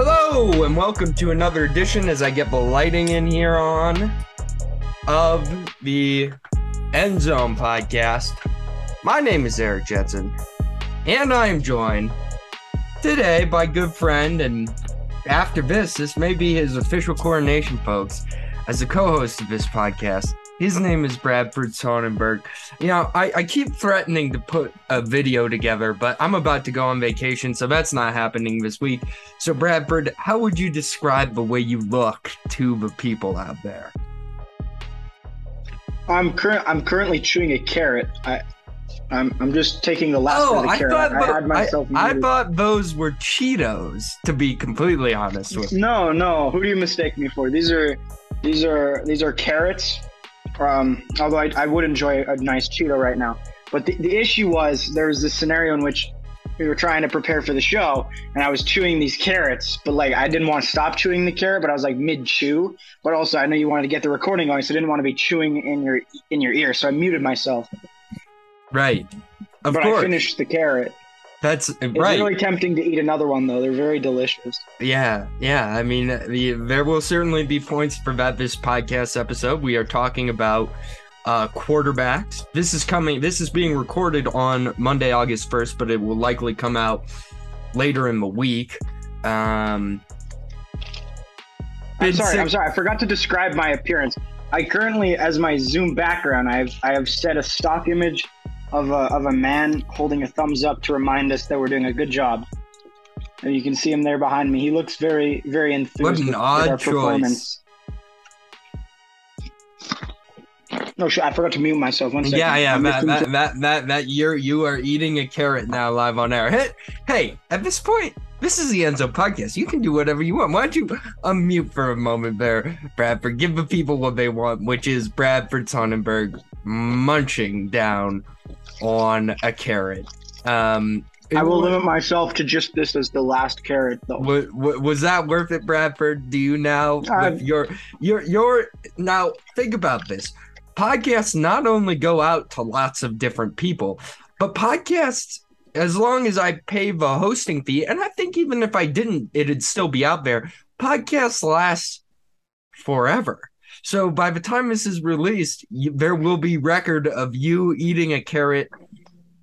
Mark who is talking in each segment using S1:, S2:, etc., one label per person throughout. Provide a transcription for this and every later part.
S1: Hello and welcome to another edition as I get the lighting in here on of the End Zone podcast. My name is Eric Jetson, and I am joined today by good friend and after this, this may be his official coronation, folks, as the co-host of this podcast. His name is Bradford Sonnenberg. You know, I, I keep threatening to put a video together, but I'm about to go on vacation, so that's not happening this week. So, Bradford, how would you describe the way you look to the people out there?
S2: I'm current. I'm currently chewing a carrot. I, I'm. I'm just taking the last
S1: Oh,
S2: of the
S1: I
S2: carrot.
S1: thought,
S2: I, had myself.
S1: I, I thought those were Cheetos, to be completely honest with you.
S2: No, no. Who do you mistake me for? These are, these are, these are carrots. Um, although I, I would enjoy a nice Cheeto right now. But the, the issue was there was this scenario in which we were trying to prepare for the show, and I was chewing these carrots, but like I didn't want to stop chewing the carrot, but I was like mid chew. But also I know you wanted to get the recording going, so I didn't want to be chewing in your in your ear, so I muted myself.
S1: Right. Of
S2: but
S1: course.
S2: I finished the carrot.
S1: That's right.
S2: It's
S1: right.
S2: really tempting to eat another one though. They're very delicious.
S1: Yeah, yeah. I mean, the, there will certainly be points for that this podcast episode. We are talking about uh, quarterbacks. This is coming. This is being recorded on Monday, August first, but it will likely come out later in the week. Um,
S2: I'm sorry. I'm sorry. I forgot to describe my appearance. I currently, as my Zoom background, I've I have set a stock image of a of a man holding a thumbs up to remind us that we're doing a good job. And you can see him there behind me. He looks very very enthused
S1: What an
S2: with, with
S1: odd
S2: our
S1: choice.
S2: performance. No, shit, I forgot to mute myself. One second.
S1: Yeah, yeah,
S2: I'm
S1: that, that,
S2: to-
S1: that, that, that you're, you are eating a carrot now live on air. Hey, hey, at this point, this is the End Zone podcast. You can do whatever you want. Why don't you unmute for a moment there, Bradford? Give the people what they want, which is Bradford Sonnenberg munching down on a carrot. Um,
S2: I will limit myself to just this as the last carrot, though.
S1: wa- wa- was that worth it, Bradford? Do you now
S2: Uh,
S1: with your your your now think about this? Podcasts not only go out to lots of different people, but podcasts, as long as I pay the hosting fee, and I think even if I didn't, it'd still be out there. Podcasts last forever. So by the time this is released, you, there will be record of you eating a carrot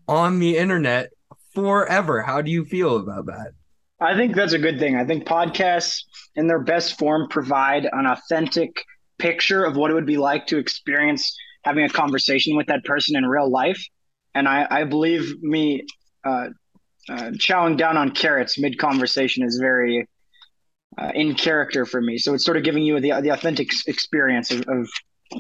S1: on the internet forever. How do you feel about that?
S2: I think that's a good thing. I think podcasts, in their best form, provide an authentic picture of what it would be like to experience having a conversation with that person in real life. And I, I believe me uh, uh, chowing down on carrots mid conversation is very uh, in character for me. So it's sort of giving you the, the authentic experience of, of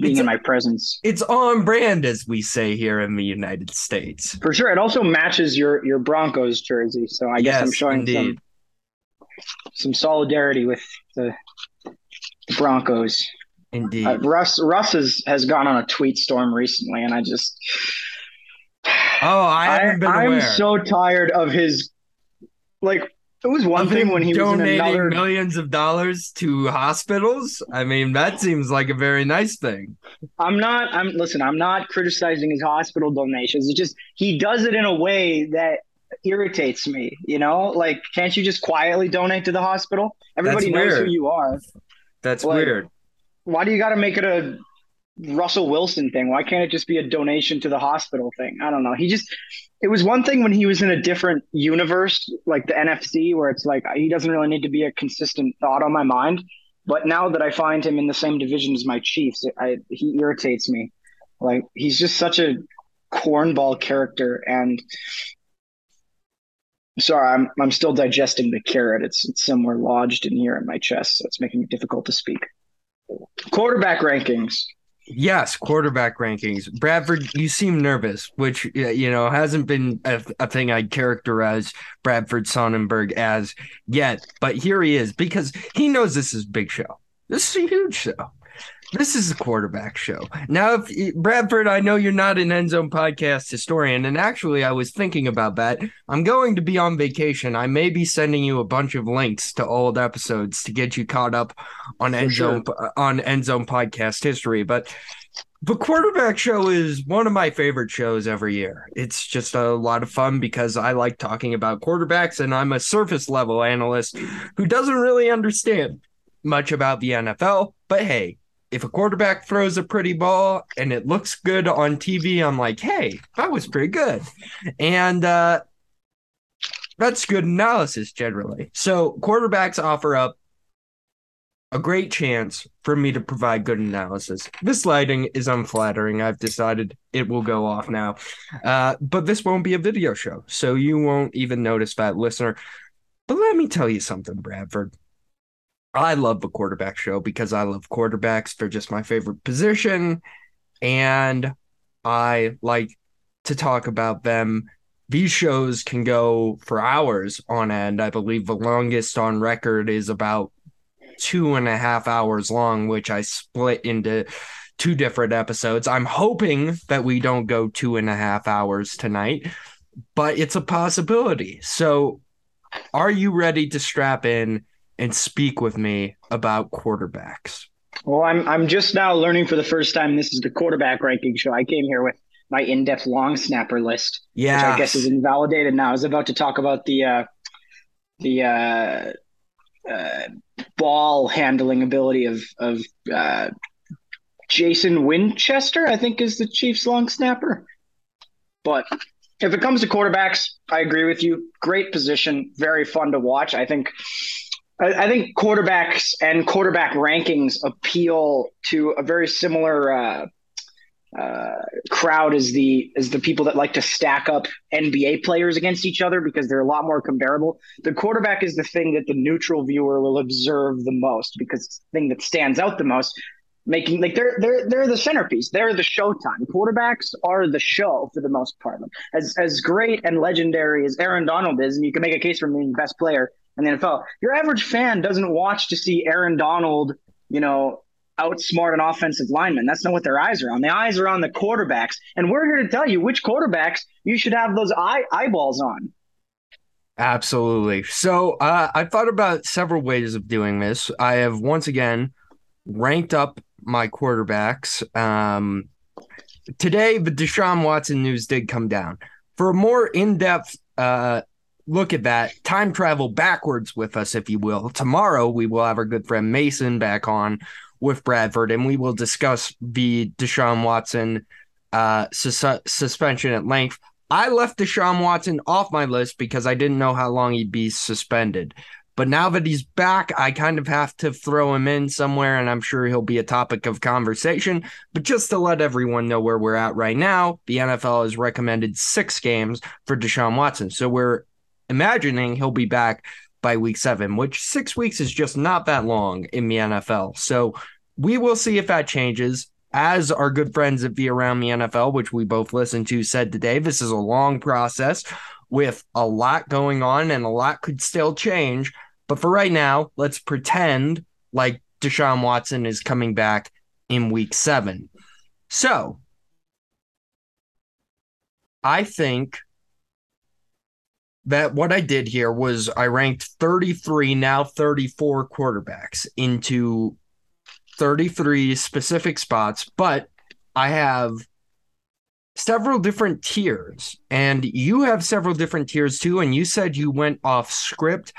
S2: being
S1: It's-
S2: in my presence.
S1: It's on brand, as we say here in the United States.
S2: For sure. It also matches your, your Broncos jersey. So I guess I'm showing some,
S1: indeed.
S2: some solidarity with the, the Broncos.
S1: Indeed.
S2: Uh, Russ Russ has, has gone on a tweet storm recently, and I just
S1: oh, I haven't been
S2: I'm so tired of his like. It was one thing when he was
S1: donating
S2: another.
S1: millions of dollars to hospitals. I mean, that seems like a very nice thing.
S2: I'm not. I'm listen. I'm not criticizing his hospital donations. It's just he does it in a way that irritates me. You know, like can't you just quietly donate to the hospital? Everybody knows
S1: weird.
S2: who you are.
S1: That's
S2: Like-
S1: weird.
S2: Why do you got to make it a Russell Wilson thing? Why can't it just be a donation to the hospital thing? I don't know. He just it was one thing when he was in a different universe, like the NFC, where it's like he doesn't really need to be a consistent thought on my mind. But now that I find him in the same division as my Chiefs, I, he irritates me. Like he's just such a cornball character, and sorry, I'm I'm still digesting the carrot. It's it's somewhere lodged in here in my chest, so it's making it difficult to speak. Quarterback rankings.
S1: Yes, quarterback rankings. Bradford, you seem nervous, which you know hasn't been a, a thing I'd characterize Bradford Sonnenberg as yet. But here he is because he knows this is big show. This is a huge show. This is a quarterback show. Now, if Bradford, I know you're not an end zone podcast historian, and actually, I was thinking about that. I'm going to be on vacation. I may be sending you a bunch of links to old episodes to get you caught up on end
S2: sure.
S1: zone on end zone podcast history. But the quarterback show is one of my favorite shows every year. It's just a lot of fun because I like talking about quarterbacks and I'm a surface level analyst who doesn't really understand much about the NFL. But hey, if a quarterback throws a pretty ball and it looks good on TV, I'm like, hey, that was pretty good. And uh, that's good analysis generally. So quarterbacks offer up a great chance for me to provide good analysis. This lighting is unflattering. I've decided it will go off now. Uh, but this won't be a video show, so you won't even notice that, listener. But let me tell you something, Bradford. I love the quarterback show because I love quarterbacks. They're just my favorite position. And I like to talk about them. These shows can go for hours on end. I believe the longest on record is about two and a half hours long, which I split into two different episodes. I'm hoping that we don't go two and a half hours tonight, but it's a possibility. So, are you ready to strap in and speak with me about quarterbacks?
S2: Well, I'm I'm just now learning for the first time. This is the quarterback ranking show. I came here with my in-depth long snapper list, yeah, which I guess is invalidated now. I was about to talk about the uh, the uh, uh, ball handling ability of of uh, Jason Winchester, I think is the Chiefs long snapper. But if it comes to quarterbacks, I agree with you. Great position, very fun to watch. I think I, I think quarterbacks and quarterback rankings appeal to a very similar uh, uh, crowd is the is the people that like to stack up NBA players against each other because they're a lot more comparable. The quarterback is the thing that the neutral viewer will observe the most because it's the thing that stands out the most. Making like they're they're they're the centerpiece. They're the showtime. Quarterbacks are the show for the most part. As as great and legendary as Aaron Donald is, and you can make a case for being the best player in the NFL. Your average fan doesn't watch to see Aaron Donald, you know, outsmart an offensive lineman. That's not what their eyes are on. The eyes are on the quarterbacks. And we're here to tell you which quarterbacks you should have those eye eyeballs on.
S1: Absolutely. So uh, I thought about several ways of doing this. I have once again ranked up my quarterbacks. Um, today, the Deshaun Watson news did come down. For a more in depth uh, look at that, time travel backwards with us, if you will. Tomorrow, we will have our good friend Mason back on with Bradford, and we will discuss the Deshaun Watson uh, sus- suspension at length. I left Deshaun Watson off my list because I didn't know how long he'd be suspended. But now that he's back, I kind of have to throw him in somewhere, and I'm sure he'll be a topic of conversation. But just to let everyone know where we're at right now, the NFL has recommended six games for Deshaun Watson. So we're imagining he'll be back by week seven, which six weeks is just not that long in the NFL. So we will see if that changes. As our good friends at the Around the NFL, which we both listened to, said today, this is a long process with a lot going on and a lot could still change. But for right now, let's pretend like Deshaun Watson is coming back in week seven. So I think that what I did here was I ranked 33, now 34 quarterbacks into 33 specific spots, but I have several different tiers, and you have several different tiers too. And you said you went off script.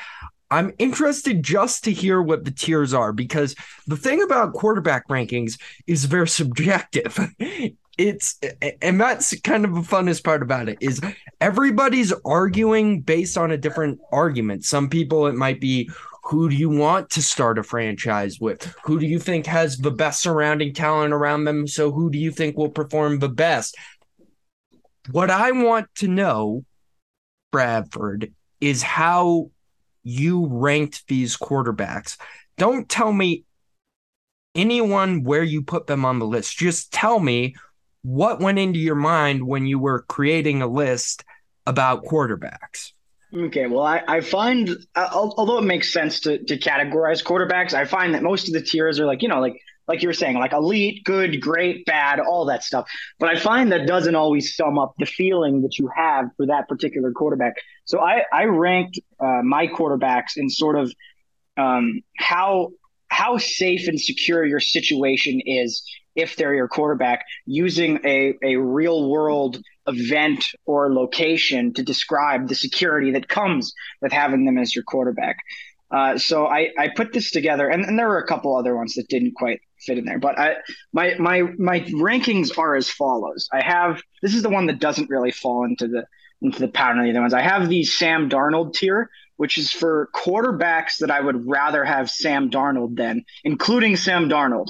S1: I'm interested just to hear what the tiers are because the thing about quarterback rankings is they're subjective. It's and that's kind of the funnest part about it is everybody's arguing based on a different argument. Some people it might be who do you want to start a franchise with? Who do you think has the best surrounding talent around them? So who do you think will perform the best? What I want to know, Bradford, is how you ranked these quarterbacks. Don't tell me anyone where you put them on the list. Just tell me what went into your mind when you were creating a list about quarterbacks?
S2: Okay, well, I, I find, uh, although it makes sense to, to categorize quarterbacks, I find that most of the tiers are like, you know, like like you were saying, like elite, good, great, bad, all that stuff. But I find that doesn't always sum up the feeling that you have for that particular quarterback. So I, I ranked uh, my quarterbacks in sort of um, how how safe and secure your situation is if they're your quarterback using a, a real world event or location to describe the security that comes with having them as your quarterback. Uh, so I, I put this together, and, and there were a couple other ones that didn't quite fit in there. But I my my my rankings are as follows. I have this is the one that doesn't really fall into the into the pattern of the other ones. I have the Sam Darnold tier, which is for quarterbacks that I would rather have Sam Darnold than, including Sam Darnold.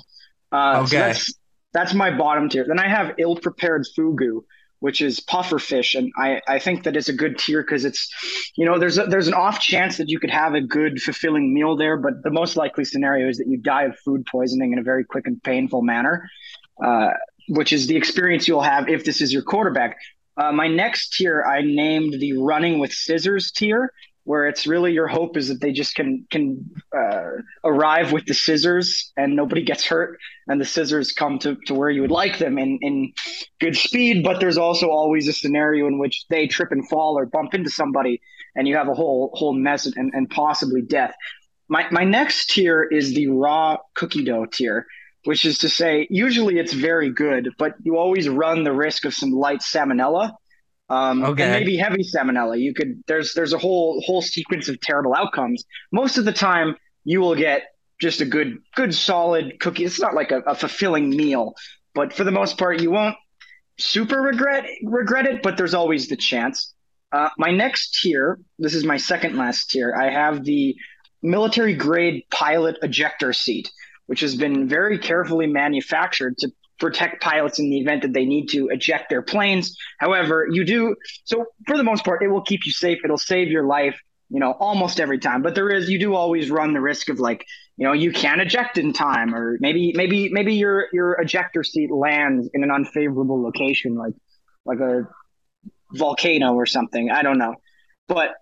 S2: Uh, okay. So that's, that's my bottom tier. Then I have ill prepared fugu, which is puffer fish, and I, I think that it's a good tier because it's, you know, there's a, there's an off chance that you could have a good fulfilling meal there, but the most likely scenario is that you die of food poisoning in a very quick and painful manner, uh, which is the experience you'll have if this is your quarterback. Uh, my next tier I named the running with scissors tier, where it's really your hope is that they just can can uh, arrive with the scissors and nobody gets hurt. And the scissors come to, to where you would like them in, in good speed but there's also always a scenario in which they trip and fall or bump into somebody and you have a whole whole mess and, and possibly death. My, my next tier is the raw cookie dough tier which is to say usually it's very good but you always run the risk of some light salmonella um, okay. and maybe heavy salmonella. You could there's there's a whole whole sequence of terrible outcomes. Most of the time, you will get just a good good solid cookie. It's not like a, a fulfilling meal, but for the most part, you won't super regret regret it. But there's always the chance. Uh, my next tier, this is my second last tier. I have the military grade pilot ejector seat, which has been very carefully manufactured to protect pilots in the event that they need to eject their planes. However, you do so for the most part, it will keep you safe. It'll save your life, you know, almost every time. But there is you do always run the risk of like, you know, you can't eject in time, or maybe maybe maybe your your ejector seat lands in an unfavorable location, like like a volcano or something. I don't know, but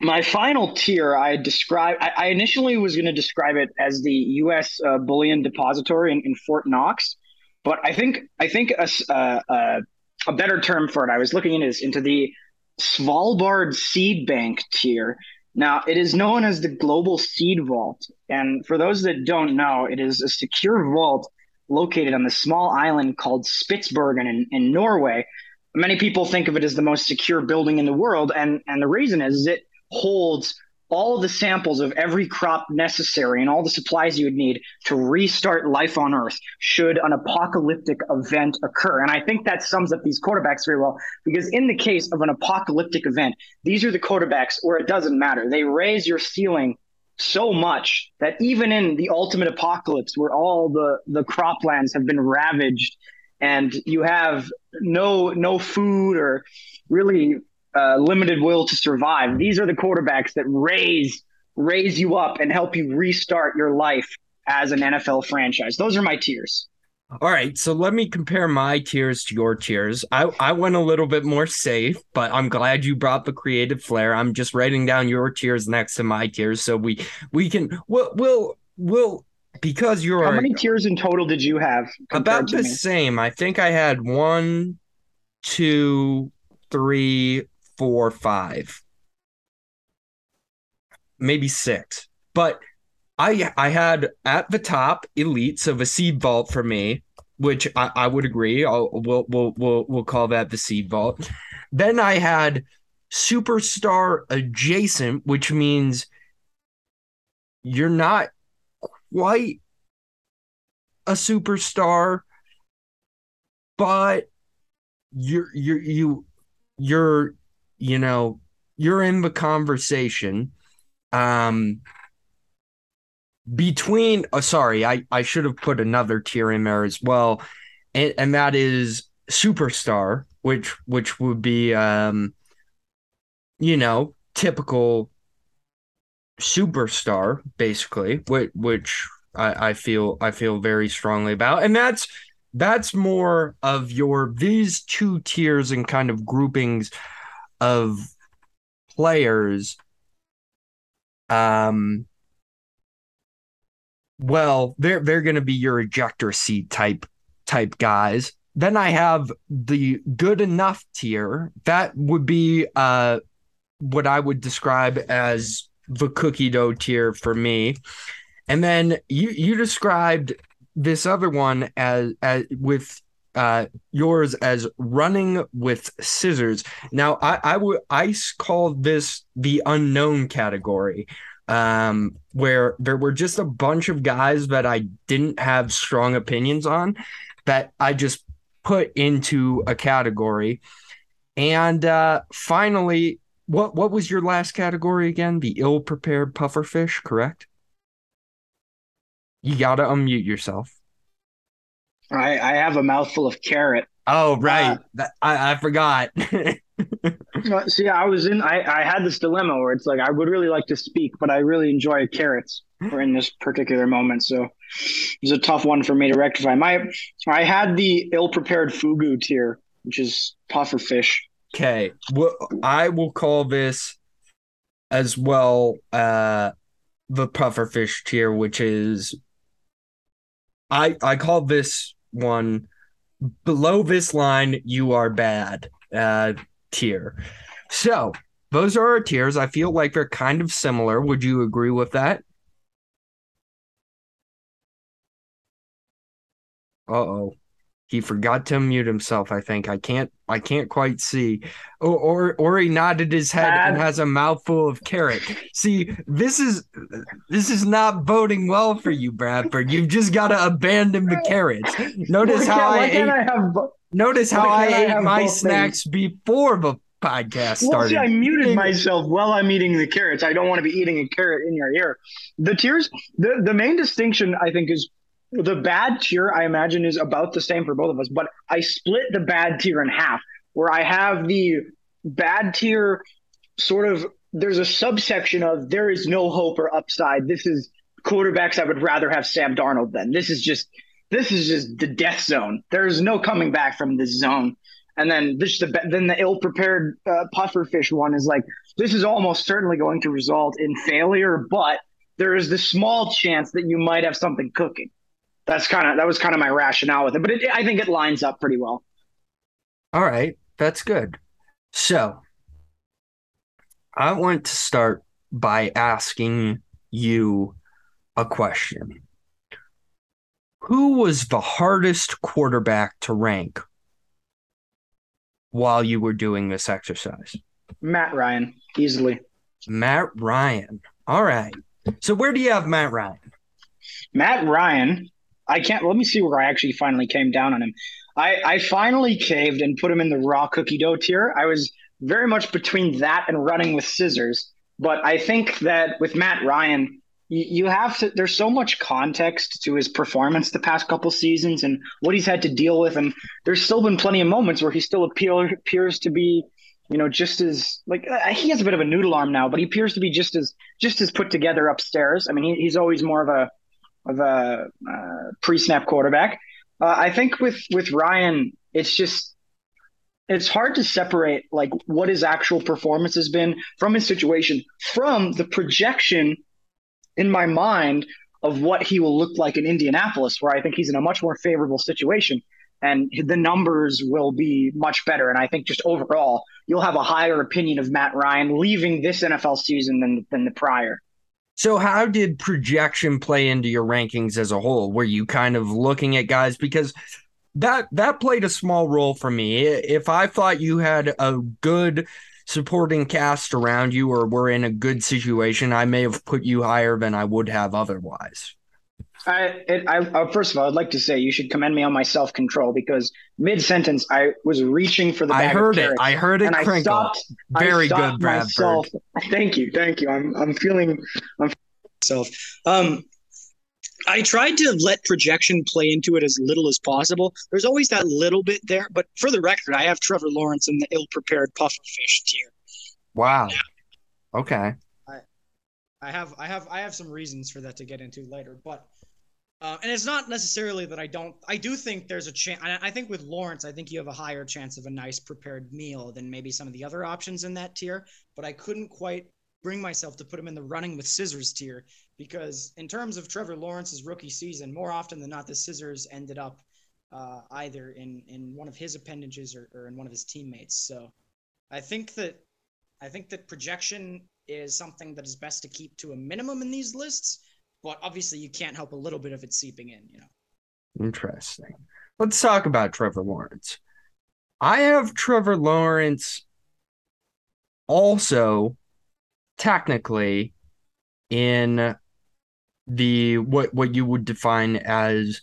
S2: my final tier, I describe. I, I initially was going to describe it as the U.S. Uh, bullion depository in, in, Fort Knox, but I think I think a, a, a better term for it. I was looking into this into the Svalbard Seed Bank tier. Now, it is known as the Global Seed Vault, and for those that don't know, it is a secure vault located on the small island called Spitsbergen in, in Norway. Many people think of it as the most secure building in the world, and and the reason is, is it holds all the samples of every crop necessary and all the supplies you would need to restart life on Earth should an apocalyptic event occur. And I think that sums up these quarterbacks very well because, in the case of an apocalyptic event, these are the quarterbacks where it doesn't matter. They raise your ceiling so much that even in the ultimate apocalypse, where all the, the croplands have been ravaged and you have no no food or really uh, limited will to survive. These are the quarterbacks that raise raise you up and help you restart your life as an NFL franchise. Those are my tiers.
S1: All right, so let me compare my tiers to your tiers. I, I went a little bit more safe, but I'm glad you brought the creative flair. I'm just writing down your tiers next to my tiers, so we we can we'll we'll, we'll because you're
S2: how many tiers in total did you have?
S1: About the me? same. I think I had one, two, three, four, five, maybe six. But I I had at the top elites of a seed vault for me, which I, I would agree. I'll we'll we'll we'll we'll call that the seed vault. Then I had superstar adjacent, which means you're not quite a superstar, but you're you're you you're you know, you're in the conversation um between oh sorry, I I should have put another tier in there as well. And and that is superstar, which which would be um you know, typical superstar basically, which which I, I feel I feel very strongly about. And that's that's more of your these two tiers and kind of groupings of players um well they're they're going to be your ejector seat type type guys. Then i have the good enough tier. That would be uh what i would describe as the cookie dough tier for me. And then you you described this other one as, as with uh yours as running with scissors. Now I I would I call this the unknown category. Um, where there were just a bunch of guys that I didn't have strong opinions on that I just put into a category. And uh finally, what what was your last category again? The ill-prepared pufferfish, correct? You gotta unmute yourself.
S2: I, I have a mouthful of carrot.
S1: Oh right, uh, I, I forgot.
S2: See, I was in. I, I had this dilemma where it's like I would really like to speak, but I really enjoy carrots for in this particular moment. So it's a tough one for me to rectify. My I had the ill-prepared fugu tier, which is puffer fish.
S1: Okay, well, I will call this as well. Uh, the puffer fish tier, which is I I call this one below this line. You are bad. Uh, tier. So those are our tiers. I feel like they're kind of similar. Would you agree with that? Uh oh. He forgot to mute himself, I think. I can't I can't quite see. Or or, or he nodded his head and has a mouthful of carrot. See, this is this is not boding well for you, Bradford. You've just got to abandon the carrots. Notice how I, ate, I have Notice how I, I ate my snacks things? before the podcast started. Well, see,
S2: I muted myself while I'm eating the carrots. I don't want to be eating a carrot in your ear. The tears the, the main distinction, I think, is the bad tier, I imagine, is about the same for both of us, but I split the bad tier in half, where I have the bad tier sort of, there's a subsection of there is no hope or upside. This is quarterbacks I would rather have Sam Darnold than. This is just this is just the death zone. There's no coming back from this zone. And then this the then the ill-prepared uh, pufferfish one is like this is almost certainly going to result in failure, but there is the small chance that you might have something cooking. That's kind of that was kind of my rationale with it, but it, I think it lines up pretty well.
S1: All right, that's good. So I want to start by asking you a question who was the hardest quarterback to rank while you were doing this exercise?
S2: Matt Ryan, easily.
S1: Matt Ryan. All right. So where do you have Matt Ryan?
S2: Matt Ryan, I can't let me see where I actually finally came down on him. I, I finally caved and put him in the raw cookie dough tier. I was very much between that and running with scissors. But I think that with Matt Ryan, you have to there's so much context to his performance the past couple seasons and what he's had to deal with and there's still been plenty of moments where he still appear, appears to be you know just as like uh, he has a bit of a noodle arm now but he appears to be just as just as put together upstairs i mean he, he's always more of a of a uh, pre-snap quarterback uh, i think with with ryan it's just it's hard to separate like what his actual performance has been from his situation from the projection in my mind of what he will look like in Indianapolis, where I think he's in a much more favorable situation and the numbers will be much better. And I think just overall, you'll have a higher opinion of Matt Ryan leaving this NFL season than, than the prior.
S1: So, how did projection play into your rankings as a whole? Were you kind of looking at guys because that that played a small role for me. If I thought you had a good supporting cast around you or were in a good situation, I may have put you higher than I would have otherwise.
S2: I, it, I, uh, first of all, I'd like to say you should commend me on my self control because mid sentence I was reaching for the.
S1: I heard it. I heard it. crinkle. I stopped, Very I stopped good, Bradford. Myself.
S2: Thank you, thank you. I'm I'm feeling I'm myself. Um, I tried to let projection play into it as little as possible. There's always that little bit there, but for the record, I have Trevor Lawrence in the ill-prepared pufferfish tier.
S1: Wow. Yeah. Okay.
S3: I, I have I have I have some reasons for that to get into later, but uh, and it's not necessarily that I don't. I do think there's a chance. I think with Lawrence, I think you have a higher chance of a nice prepared meal than maybe some of the other options in that tier. But I couldn't quite bring myself to put him in the running with scissors tier because in terms of Trevor Lawrence's rookie season, more often than not, the scissors ended up uh, either in in one of his appendages or, or in one of his teammates. So I think that I think that projection is something that is best to keep to a minimum in these lists.
S2: but obviously you can't help a little bit of it seeping in, you know.
S1: Interesting. Let's talk about Trevor Lawrence. I have Trevor Lawrence also technically in the what what you would define as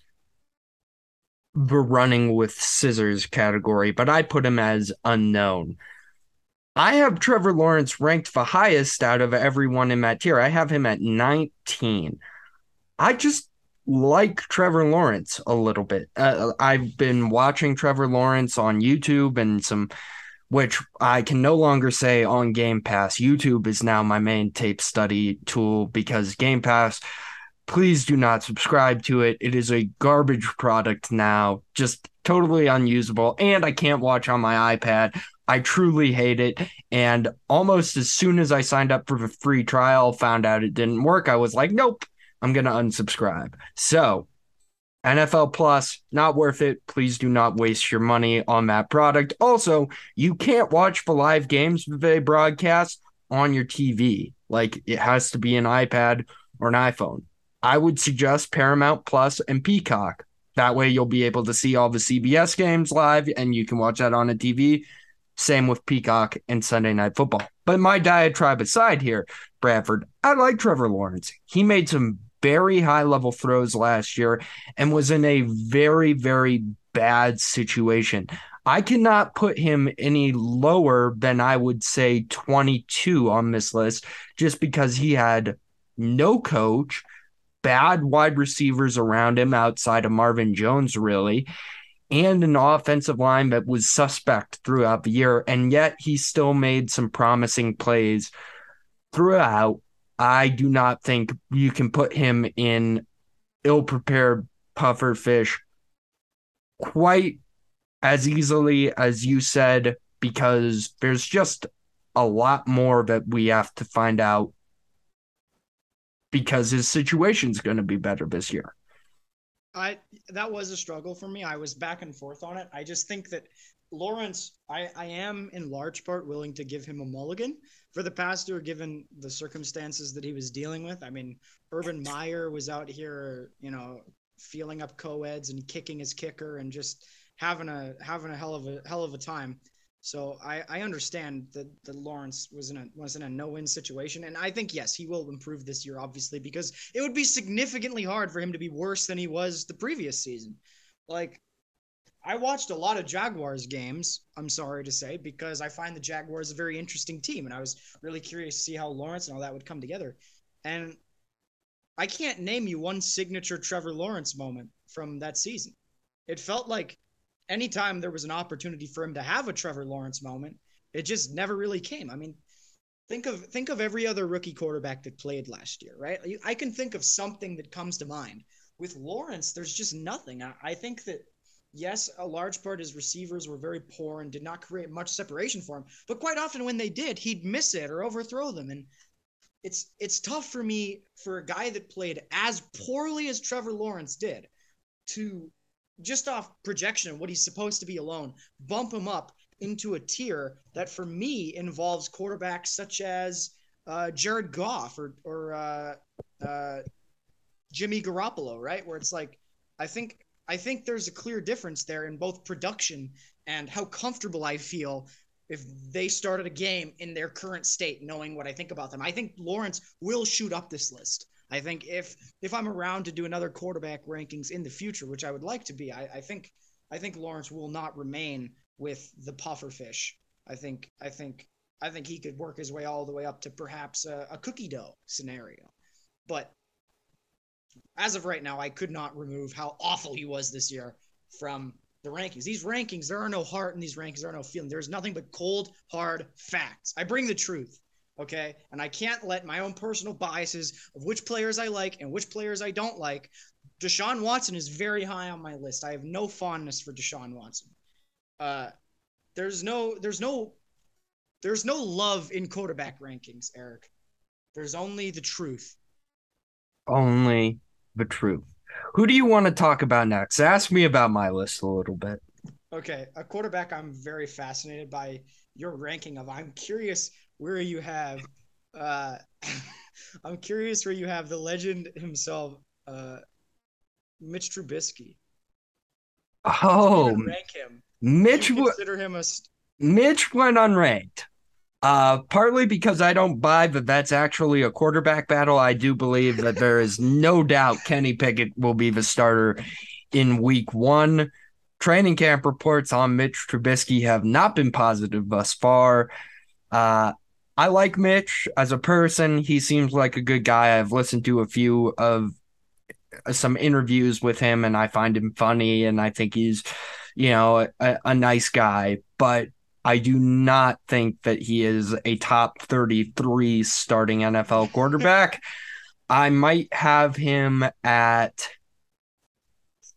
S1: the running with scissors category, but I put him as unknown. I have Trevor Lawrence ranked the highest out of everyone in that tier. I have him at 19. I just like Trevor Lawrence a little bit. Uh, I've been watching Trevor Lawrence on YouTube and some, which I can no longer say on Game Pass. YouTube is now my main tape study tool because Game Pass, please do not subscribe to it. It is a garbage product now, just totally unusable. And I can't watch on my iPad. I truly hate it. And almost as soon as I signed up for the free trial, found out it didn't work, I was like, nope, I'm going to unsubscribe. So, NFL Plus, not worth it. Please do not waste your money on that product. Also, you can't watch the live games they broadcast on your TV. Like it has to be an iPad or an iPhone. I would suggest Paramount Plus and Peacock. That way, you'll be able to see all the CBS games live and you can watch that on a TV. Same with Peacock and Sunday Night Football. But my diatribe aside here, Bradford, I like Trevor Lawrence. He made some very high level throws last year and was in a very, very bad situation. I cannot put him any lower than I would say 22 on this list just because he had no coach, bad wide receivers around him outside of Marvin Jones, really, and an offensive line that was suspect throughout the year. And yet he still made some promising plays throughout. I do not think you can put him in ill prepared puffer fish quite as easily as you said, because there's just a lot more that we have to find out because his situation's going to be better this year.
S2: I that was a struggle for me. I was back and forth on it. I just think that Lawrence, I, I am in large part willing to give him a mulligan for the past year, given the circumstances that he was dealing with. I mean, Urban Meyer was out here, you know, feeling up co-eds and kicking his kicker and just having a having a hell of a hell of a time. So I, I understand that, that Lawrence was in a was in a no-win situation, and I think yes, he will improve this year, obviously, because it would be significantly hard for him to be worse than he was the previous season. Like, I watched a lot of Jaguars games. I'm sorry to say, because I find the Jaguars a very interesting team, and I was really curious to see how Lawrence and all that would come together. And I can't name you one signature Trevor Lawrence moment from that season. It felt like anytime there was an opportunity for him to have a Trevor Lawrence moment, it just never really came. I mean, think of think of every other rookie quarterback that played last year, right? I can think of something that comes to mind. With Lawrence, there's just nothing. I, I think that yes, a large part his receivers were very poor and did not create much separation for him. But quite often when they did, he'd miss it or overthrow them. And it's it's tough for me for a guy that played as poorly as Trevor Lawrence did to just off projection, what he's supposed to be alone, bump him up into a tier that for me involves quarterbacks such as uh, Jared Goff or or uh, uh, Jimmy Garoppolo, right? Where it's like, I think I think there's a clear difference there in both production and how comfortable I feel if they started a game in their current state, knowing what I think about them. I think Lawrence will shoot up this list. I think if if I'm around to do another quarterback rankings in the future, which I would like to be, I, I think I think Lawrence will not remain with the puffer fish. I think I think I think he could work his way all the way up to perhaps a, a cookie dough scenario. But as of right now, I could not remove how awful he was this year from the rankings. These rankings, there are no heart in these rankings, there are no feeling. There's nothing but cold, hard facts. I bring the truth okay? And I can't let my own personal biases of which players I like and which players I don't like. Deshaun Watson is very high on my list. I have no fondness for Deshaun Watson. Uh, there's no, there's no, there's no love in quarterback rankings, Eric. There's only the truth.
S1: Only the truth. Who do you want to talk about next? Ask me about my list a little bit.
S2: Okay, a quarterback I'm very fascinated by your ranking of. I'm curious where you have uh, I'm curious where you have the legend himself, uh, Mitch Trubisky.
S1: Oh,
S2: rank him.
S1: Mitch.
S2: You consider him a. St-
S1: Mitch went unranked. Uh, partly because I don't buy that that's actually a quarterback battle. I do believe that there is no doubt Kenny Pickett will be the starter in week one. Training camp reports on Mitch Trubisky have not been positive thus far. Uh, I like Mitch as a person. He seems like a good guy. I've listened to a few of uh, some interviews with him and I find him funny and I think he's, you know, a, a nice guy. But I do not think that he is a top 33 starting NFL quarterback. I might have him at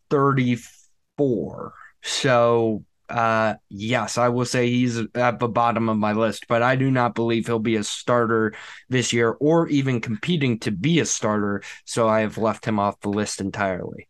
S1: 34. So, uh, yes, I will say he's at the bottom of my list, but I do not believe he'll be a starter this year or even competing to be a starter. So I have left him off the list entirely.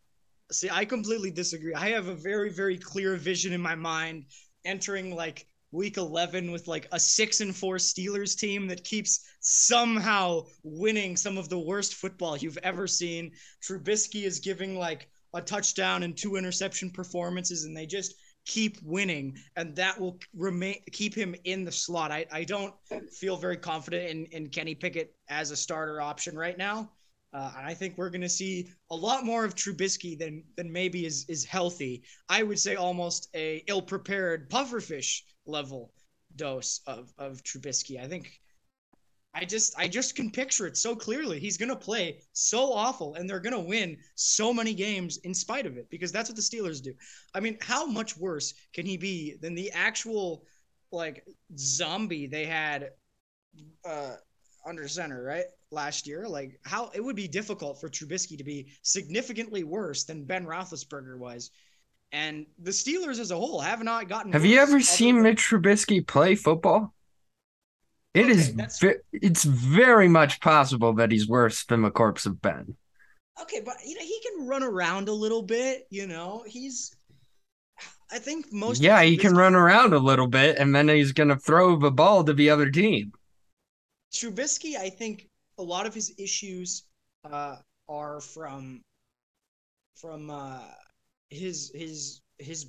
S2: See, I completely disagree. I have a very, very clear vision in my mind entering like week 11 with like a 6 and 4 Steelers team that keeps somehow winning some of the worst football you've ever seen. Trubisky is giving like a touchdown and two interception performances and they just keep winning and that will remain keep him in the slot. I, I don't feel very confident in, in Kenny Pickett as a starter option right now. Uh, I think we're going to see a lot more of Trubisky than than maybe is is healthy. I would say almost a ill prepared pufferfish level dose of of Trubisky. I think I just I just can picture it so clearly. He's gonna play so awful, and they're gonna win so many games in spite of it because that's what the Steelers do. I mean, how much worse can he be than the actual like zombie they had uh, under center right last year? Like how it would be difficult for Trubisky to be significantly worse than Ben Roethlisberger was and the Steelers as a whole have not gotten.
S1: Have you ever seen. Mitch Trubisky play football? It okay, is. Ve- it's very much possible that he's worse than the corpse of Ben.
S2: Okay, but you know he can run around a little bit. You know he's. I think most.
S1: Yeah, he can run around a little bit, and then he's gonna throw the ball to the other team.
S2: Trubisky, I think a lot of his issues uh, are from from uh, his his his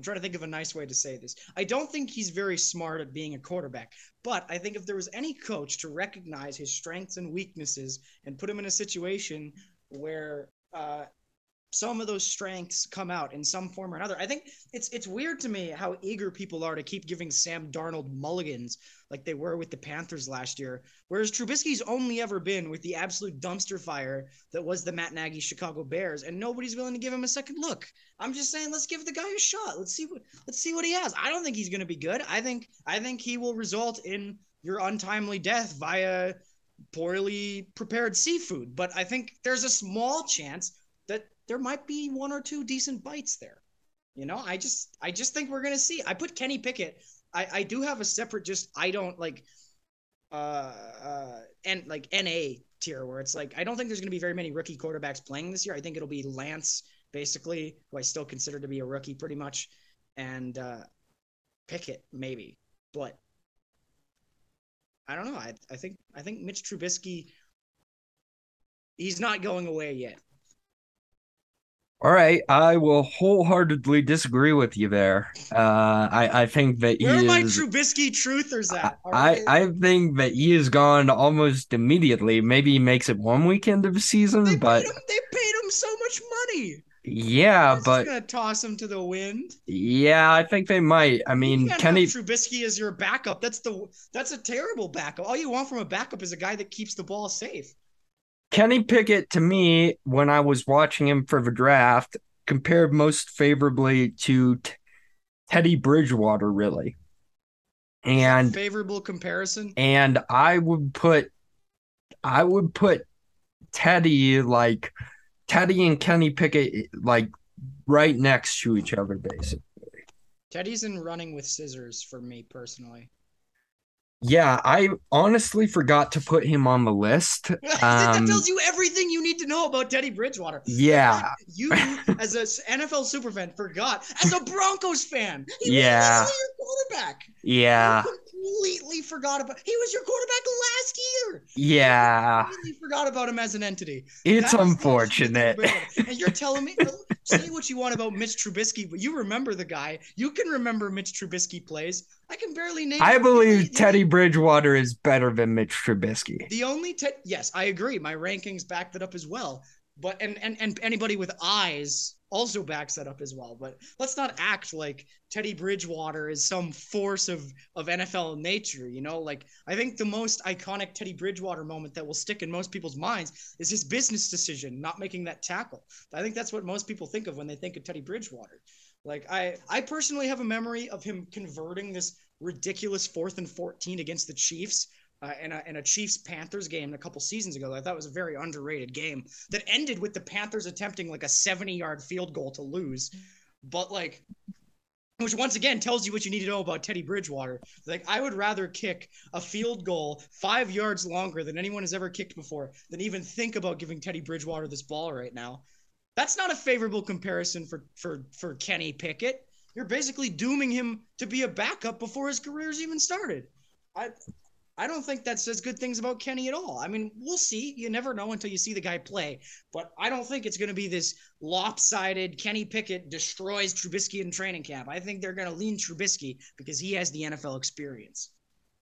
S2: I'm trying to think of a nice way to say this. I don't think he's very smart at being a quarterback, but I think if there was any coach to recognize his strengths and weaknesses and put him in a situation where uh, some of those strengths come out in some form or another. I think it's it's weird to me how eager people are to keep giving Sam Darnold mulligans like they were with the Panthers last year, whereas Trubisky's only ever been with the absolute dumpster fire that was the Matt Nagy Chicago Bears, and nobody's willing to give him a second look. I'm just saying, let's give the guy a shot. Let's see what let's see what he has. I don't think he's going to be good. I think I think he will result in your untimely death via poorly prepared seafood. But I think there's a small chance there might be one or two decent bites there. You know, I just I just think we're gonna see. I put Kenny Pickett. I I do have a separate just I don't like uh uh and like NA tier where it's like I don't think there's gonna be very many rookie quarterbacks playing this year. I think it'll be Lance basically, who I still consider to be a rookie pretty much, and uh Pickett maybe, but I don't know. I I think I think Mitch Trubisky he's not going away yet.
S1: All right, I will wholeheartedly disagree with you there. Uh, I I think that he
S2: where
S1: are
S2: my Trubisky truthers at?
S1: I I think that he is gone almost immediately. Maybe he makes it one weekend of the season,
S2: they
S1: but
S2: paid him, they paid him so much money.
S1: Yeah, but
S2: gonna toss him to the wind.
S1: Yeah, I think they might. I mean, Kenny
S2: Trubisky is your backup. That's the that's a terrible backup. All you want from a backup is a guy that keeps the ball safe.
S1: Kenny Pickett, to me, when I was watching him for the draft, compared most favorably to t- Teddy Bridgewater, really. And
S2: favorable comparison.
S1: And I would put, I would put Teddy like Teddy and Kenny Pickett like right next to each other, basically.
S2: Teddy's in running with scissors for me personally.
S1: Yeah, I honestly forgot to put him on the list.
S2: Um, that tells you everything you need to know about Teddy Bridgewater.
S1: Yeah,
S2: you as an NFL superfan forgot. As a Broncos fan,
S1: yeah,
S2: your quarterback.
S1: Yeah,
S2: completely forgot about. He was your quarterback last year.
S1: Yeah,
S2: completely forgot about him as an entity.
S1: it's
S2: That's
S1: unfortunate.
S2: And you're telling me, say what you want about Mitch Trubisky, but you remember the guy. You can remember Mitch Trubisky plays. I can barely name.
S1: I believe
S2: only-
S1: Teddy Bridgewater is better than Mitch Trubisky.
S2: The only te- yes, I agree. My rankings back that up as well. But and and and anybody with eyes also backs that up as well. But let's not act like Teddy Bridgewater is some force of of NFL nature. You know, like I think the most iconic Teddy Bridgewater moment that will stick in most people's minds is his business decision, not making that tackle. I think that's what most people think of when they think of Teddy Bridgewater. Like I, I personally have a memory of him converting this ridiculous fourth and fourteen against the Chiefs uh, in, a, in a Chiefs Panthers game a couple seasons ago. I thought was a very underrated game that ended with the Panthers attempting like a 70 yard field goal to lose. But like, which once again tells you what you need to know about Teddy Bridgewater. Like, I would rather kick a field goal five yards longer than anyone has ever kicked before than even think about giving Teddy Bridgewater this ball right now. That's not a favorable comparison for for for Kenny Pickett. You're basically dooming him to be a backup before his career's even started. I I don't think that says good things about Kenny at all. I mean, we'll see. You never know until you see the guy play. But I don't think it's going to be this lopsided Kenny Pickett destroys Trubisky in training camp. I think they're going to lean Trubisky because he has the NFL experience.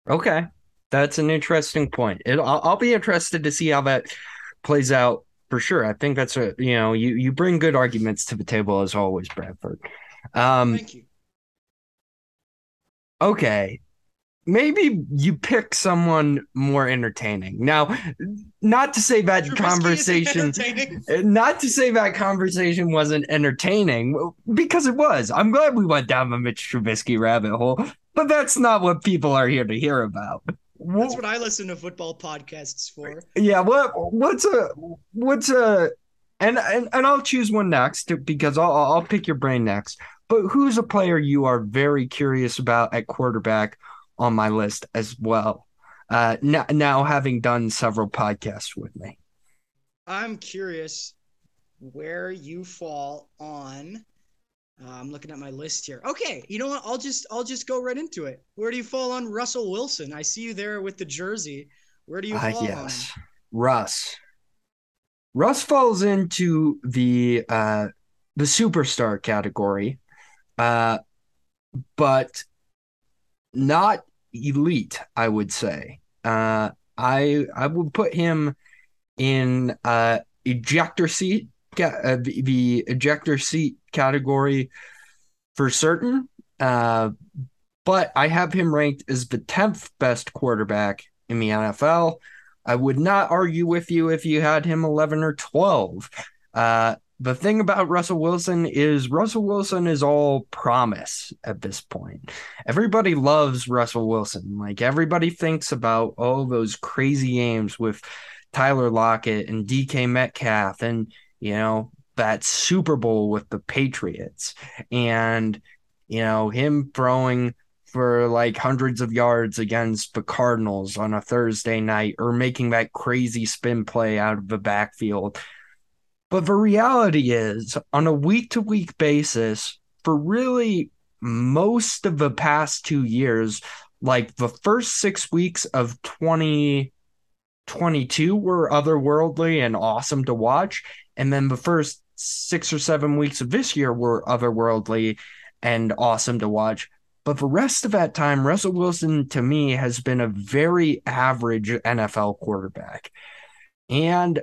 S1: Okay, that's an interesting point. It, I'll, I'll be interested to see how that plays out for sure. I think that's a you know you you bring good arguments to the table as always, Bradford. Um,
S2: Thank you.
S1: okay, maybe you pick someone more entertaining. Now, not to say that
S2: Trubisky
S1: conversation.
S2: Uh,
S1: not to say that conversation wasn't entertaining, because it was. I'm glad we went down the Mitch Trubisky rabbit hole, but that's not what people are here to hear about.
S2: That's what I listen to football podcasts for.
S1: Yeah, what what's a what's a and and, and I'll choose one next because I'll I'll pick your brain next. But who's a player you are very curious about at quarterback on my list as well? Uh, now, now having done several podcasts with me.
S2: I'm curious where you fall on. Uh, I'm looking at my list here. Okay, you know what? I'll just I'll just go right into it. Where do you fall on Russell Wilson? I see you there with the jersey. Where do you
S1: Ah,
S2: fall on him?
S1: yes, Russ. Russ falls into the uh the superstar category, uh, but not elite. I would say. Uh, I I would put him in uh ejector seat, uh, the, the ejector seat category for certain. Uh, but I have him ranked as the tenth best quarterback in the NFL. I would not argue with you if you had him 11 or 12. Uh, the thing about Russell Wilson is Russell Wilson is all promise at this point. Everybody loves Russell Wilson. Like everybody thinks about all those crazy games with Tyler Lockett and DK Metcalf and, you know, that Super Bowl with the Patriots and, you know, him throwing for like hundreds of yards against the Cardinals on a Thursday night or making that crazy spin play out of the backfield. But the reality is, on a week to week basis, for really most of the past two years, like the first six weeks of 2022 were otherworldly and awesome to watch. And then the first six or seven weeks of this year were otherworldly and awesome to watch. But the rest of that time, Russell Wilson to me has been a very average NFL quarterback. And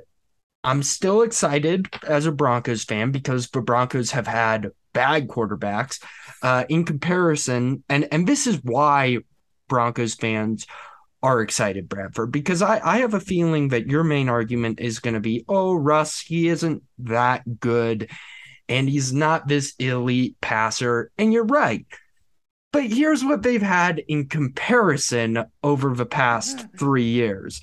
S1: I'm still excited as a Broncos fan because the Broncos have had bad quarterbacks uh, in comparison. And, and this is why Broncos fans are excited, Bradford, because I, I have a feeling that your main argument is going to be, oh, Russ, he isn't that good and he's not this elite passer. And you're right. But here's what they've had in comparison over the past three years.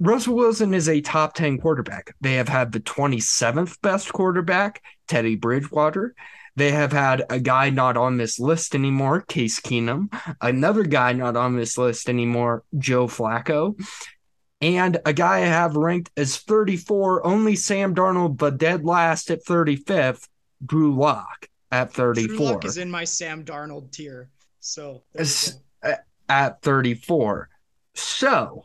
S1: Russell Wilson is a top 10 quarterback. They have had the 27th best quarterback, Teddy Bridgewater. They have had a guy not on this list anymore, Case Keenum, another guy not on this list anymore, Joe Flacco, and a guy I have ranked as 34, only Sam Darnold, but dead last at 35th, Drew Lock at 34.
S2: Drew is in my Sam Darnold tier. So there you
S1: S-
S2: go.
S1: at 34. So,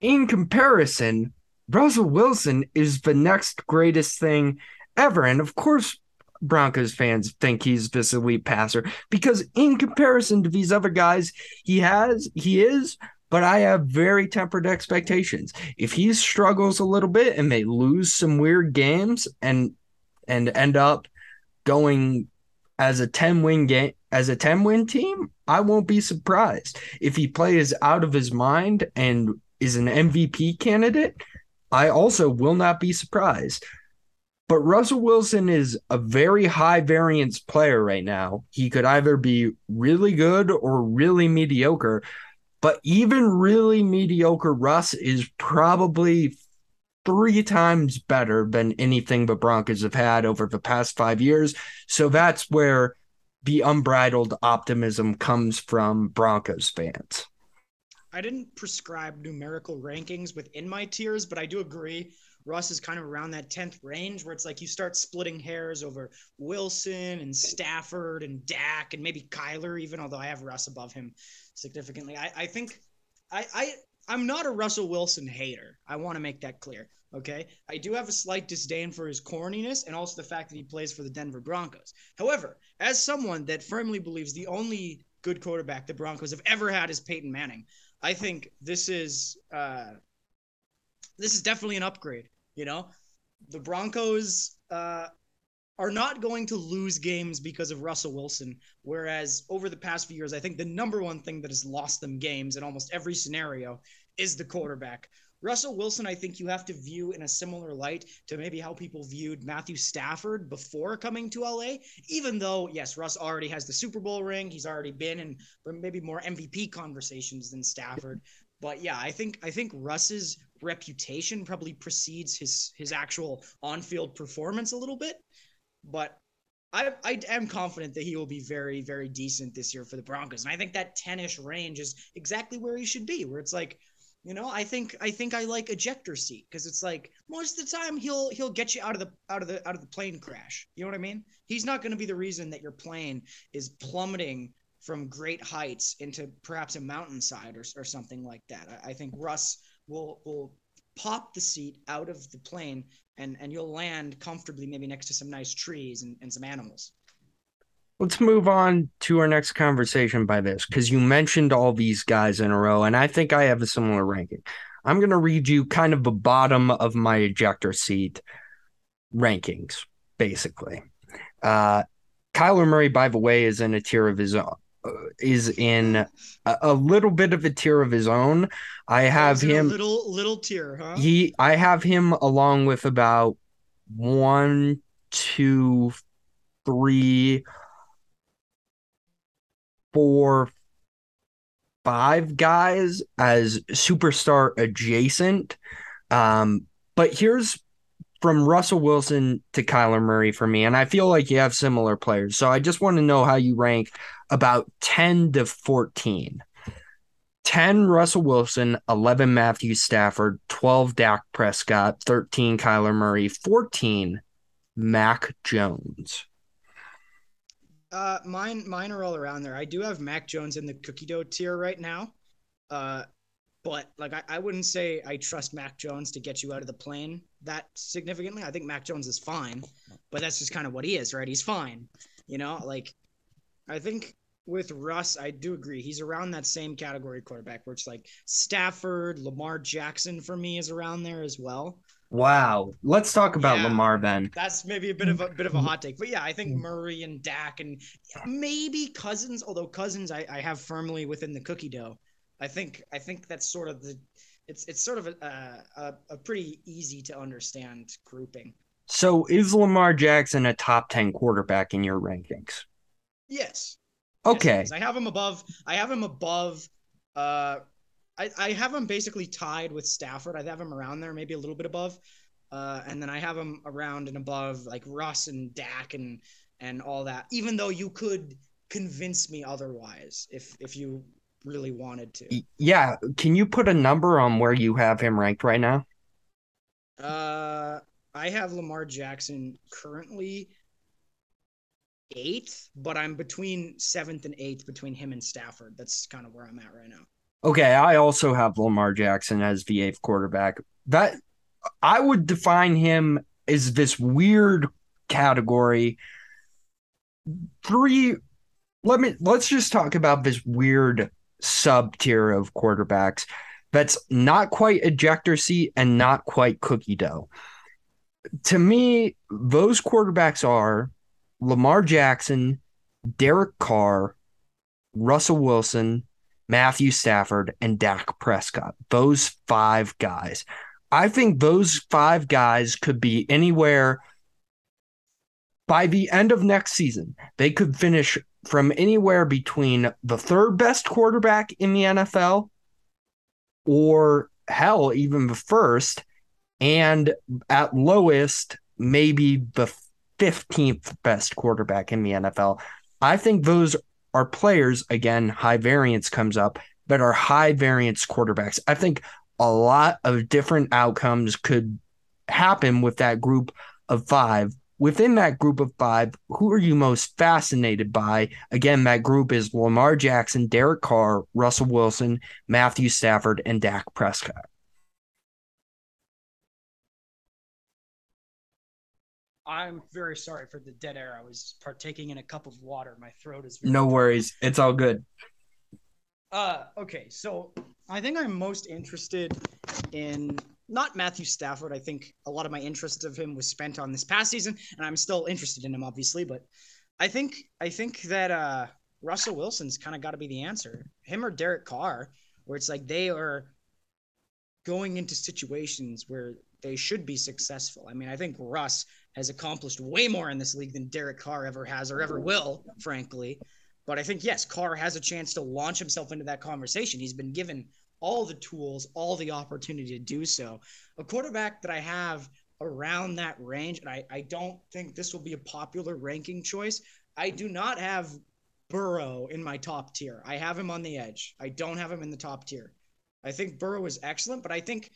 S1: in comparison, Russell Wilson is the next greatest thing ever. And of course, Broncos fans think he's this elite passer because, in comparison to these other guys, he has, he is, but I have very tempered expectations. If he struggles a little bit and they lose some weird games and and end up going as a 10 win game as a 10 win team, I won't be surprised. If he plays out of his mind and is an MVP candidate, I also will not be surprised. But Russell Wilson is a very high variance player right now. He could either be really good or really mediocre. But even really mediocre Russ is probably three times better than anything the Broncos have had over the past five years. So that's where the unbridled optimism comes from Broncos fans.
S2: I didn't prescribe numerical rankings within my tiers, but I do agree. Russ is kind of around that 10th range where it's like you start splitting hairs over Wilson and Stafford and Dak and maybe Kyler, even although I have Russ above him significantly. I, I think I, I I'm not a Russell Wilson hater. I want to make that clear. Okay. I do have a slight disdain for his corniness and also the fact that he plays for the Denver Broncos. However, as someone that firmly believes the only good quarterback the Broncos have ever had is Peyton Manning, I think this is uh, this is definitely an upgrade. You know, the Broncos uh, are not going to lose games because of Russell Wilson. Whereas over the past few years, I think the number one thing that has lost them games in almost every scenario is the quarterback. Russell Wilson, I think you have to view in a similar light to maybe how people viewed Matthew Stafford before coming to LA. Even though, yes, Russ already has the Super Bowl ring, he's already been in maybe more MVP conversations than Stafford. But yeah, I think I think Russ's reputation probably precedes his his actual on-field performance a little bit. But I, I am confident that he will be very, very decent this year for the Broncos. And I think that 10-ish range is exactly where he should be, where it's like you know, I think I think I like ejector seat because it's like most of the time he'll he'll get you out of the out of the out of the plane crash. You know what I mean? He's not going to be the reason that your plane is plummeting from great heights into perhaps a mountainside or, or something like that. I, I think Russ will will pop the seat out of the plane and and you'll land comfortably maybe next to some nice trees and, and some animals.
S1: Let's move on to our next conversation by this because you mentioned all these guys in a row, and I think I have a similar ranking. I'm going to read you kind of the bottom of my ejector seat rankings, basically. Uh, Kyler Murray, by the way, is in a tier of his own. Uh, is in a, a, little bit of a tier of his own. I have him
S2: little little tier, huh?
S1: He, I have him along with about one, two, three, four, five guys as superstar adjacent. Um, but here's from Russell Wilson to Kyler Murray for me, and I feel like you have similar players. So I just want to know how you rank about 10 to 14. 10 Russell Wilson, 11 Matthew Stafford, 12 Dak Prescott, 13 Kyler Murray, 14 Mac Jones.
S2: Uh, mine, mine are all around there. I do have Mac Jones in the cookie dough tier right now. Uh, but like I, I wouldn't say I trust Mac Jones to get you out of the plane that significantly. I think Mac Jones is fine, but that's just kind of what he is, right? He's fine. You know, like I think with Russ, I do agree. He's around that same category quarterback where it's like Stafford, Lamar Jackson for me is around there as well.
S1: Wow. Let's talk about yeah, Lamar then.
S2: That's maybe a bit of a bit of a hot take. But yeah, I think Murray and Dak and maybe Cousins, although Cousins I, I have firmly within the cookie dough. I think I think that's sort of the it's it's sort of a a, a pretty easy to understand grouping.
S1: So is Lamar Jackson a top 10 quarterback in your rankings?
S2: Yes.
S1: Okay.
S2: Yes, I have him above I have him above uh I, I have him basically tied with Stafford. I have him around there, maybe a little bit above. Uh, and then I have him around and above like Russ and Dak and and all that. Even though you could convince me otherwise if if you really wanted to.
S1: Yeah, can you put a number on where you have him ranked right now?
S2: Uh I have Lamar Jackson currently eighth, but I'm between seventh and eighth between him and Stafford. That's kind of where I'm at right now.
S1: Okay, I also have Lamar Jackson as the eighth quarterback. That I would define him as this weird category. Three let me let's just talk about this weird sub tier of quarterbacks that's not quite ejector seat and not quite cookie dough. To me, those quarterbacks are Lamar Jackson, Derek Carr, Russell Wilson, Matthew Stafford, and Dak Prescott. Those five guys. I think those five guys could be anywhere by the end of next season. They could finish from anywhere between the third best quarterback in the NFL or hell, even the first, and at lowest, maybe the 15th best quarterback in the NFL. I think those are players, again, high variance comes up, but are high variance quarterbacks. I think a lot of different outcomes could happen with that group of five within that group of five, who are you most fascinated by? Again, that group is Lamar Jackson, Derek Carr, Russell Wilson, Matthew Stafford, and Dak Prescott.
S2: I'm very sorry for the dead air. I was partaking in a cup of water. My throat is
S1: no worries. It's all good.
S2: Uh, okay, so I think I'm most interested in not Matthew Stafford. I think a lot of my interest of him was spent on this past season, and I'm still interested in him, obviously. But I think I think that uh, Russell Wilson's kind of got to be the answer. Him or Derek Carr, where it's like they are going into situations where they should be successful. I mean, I think Russ has accomplished way more in this league than Derek Carr ever has or ever will, frankly. But I think yes, Carr has a chance to launch himself into that conversation. He's been given all the tools, all the opportunity to do so. A quarterback that I have around that range, and I, I don't think this will be a popular ranking choice. I do not have Burrow in my top tier. I have him on the edge. I don't have him in the top tier. I think Burrow is excellent, but I think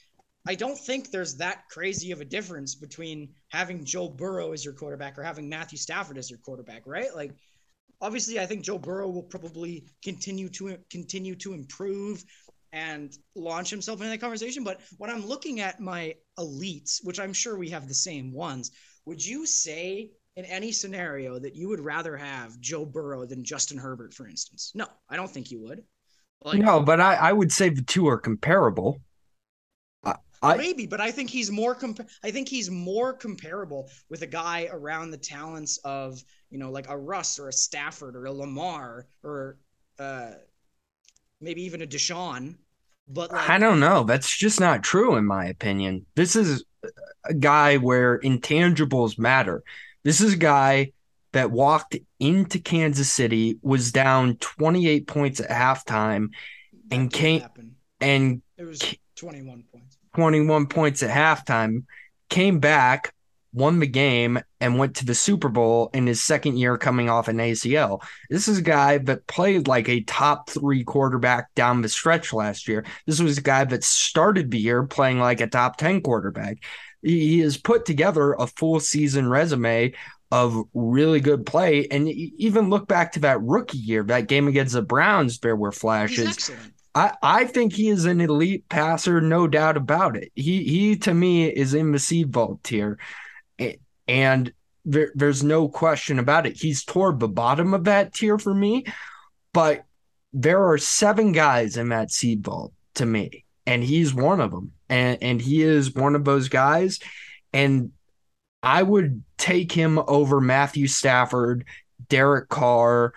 S2: I don't think there's that crazy of a difference between having Joe Burrow as your quarterback or having Matthew Stafford as your quarterback, right? Like obviously I think Joe Burrow will probably continue to continue to improve and launch himself into that conversation. But when I'm looking at my elites, which I'm sure we have the same ones, would you say in any scenario that you would rather have Joe Burrow than Justin Herbert, for instance? No, I don't think you would.
S1: Like, no, but I, I would say the two are comparable.
S2: I, maybe, but I think he's more compa- I think he's more comparable with a guy around the talents of you know like a Russ or a Stafford or a Lamar or uh, maybe even a Deshaun. But like,
S1: I don't know. That's just not true, in my opinion. This is a guy where intangibles matter. This is a guy that walked into Kansas City, was down 28 points at halftime, and came happen. and
S2: it was 21 points.
S1: 21 points at halftime, came back, won the game and went to the Super Bowl in his second year coming off an ACL. This is a guy that played like a top three quarterback down the stretch last year. This was a guy that started the year playing like a top 10 quarterback. He has put together a full season resume of really good play. And even look back to that rookie year, that game against the Browns, there were flashes. I, I think he is an elite passer, no doubt about it. He he to me is in the seed vault tier and there, there's no question about it. He's toward the bottom of that tier for me, but there are seven guys in that seed vault to me, and he's one of them. And, and he is one of those guys. And I would take him over Matthew Stafford, Derek Carr,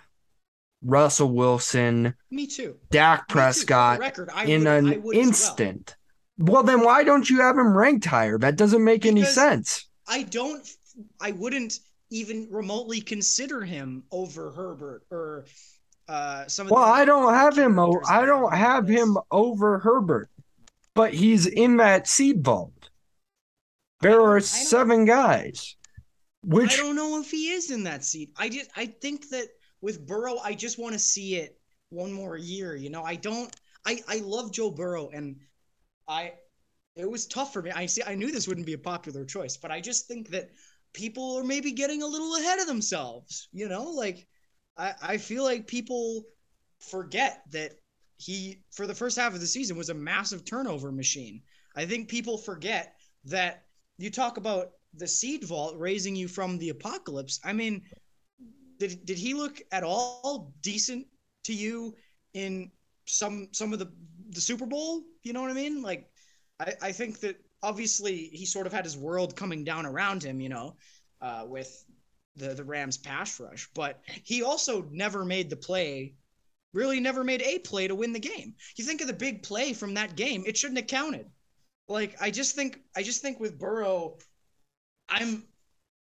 S1: Russell Wilson.
S2: Me too.
S1: Dak Prescott record, in would, an instant. Well. well. then why don't you have him ranked higher? That doesn't make because any sense.
S2: I don't I wouldn't even remotely consider him over Herbert or uh, some.
S1: well, I don't have him. O- I don't have him over Herbert, but he's in that seed vault. There are seven guys. Which
S2: I don't know if he is in that seat. I just I think that with Burrow, I just want to see it one more year. You know, I don't. I I love Joe Burrow, and I it was tough for me. I see. I knew this wouldn't be a popular choice, but I just think that people are maybe getting a little ahead of themselves. You know, like I, I feel like people forget that he, for the first half of the season, was a massive turnover machine. I think people forget that you talk about the seed vault raising you from the apocalypse. I mean, did did he look at all decent to you in some some of the the Super Bowl? You know what I mean? Like, I I think that obviously he sort of had his world coming down around him, you know, uh, with the the Rams pass rush, but he also never made the play. Really, never made a play to win the game. You think of the big play from that game; it shouldn't have counted. Like I just think, I just think with Burrow, I'm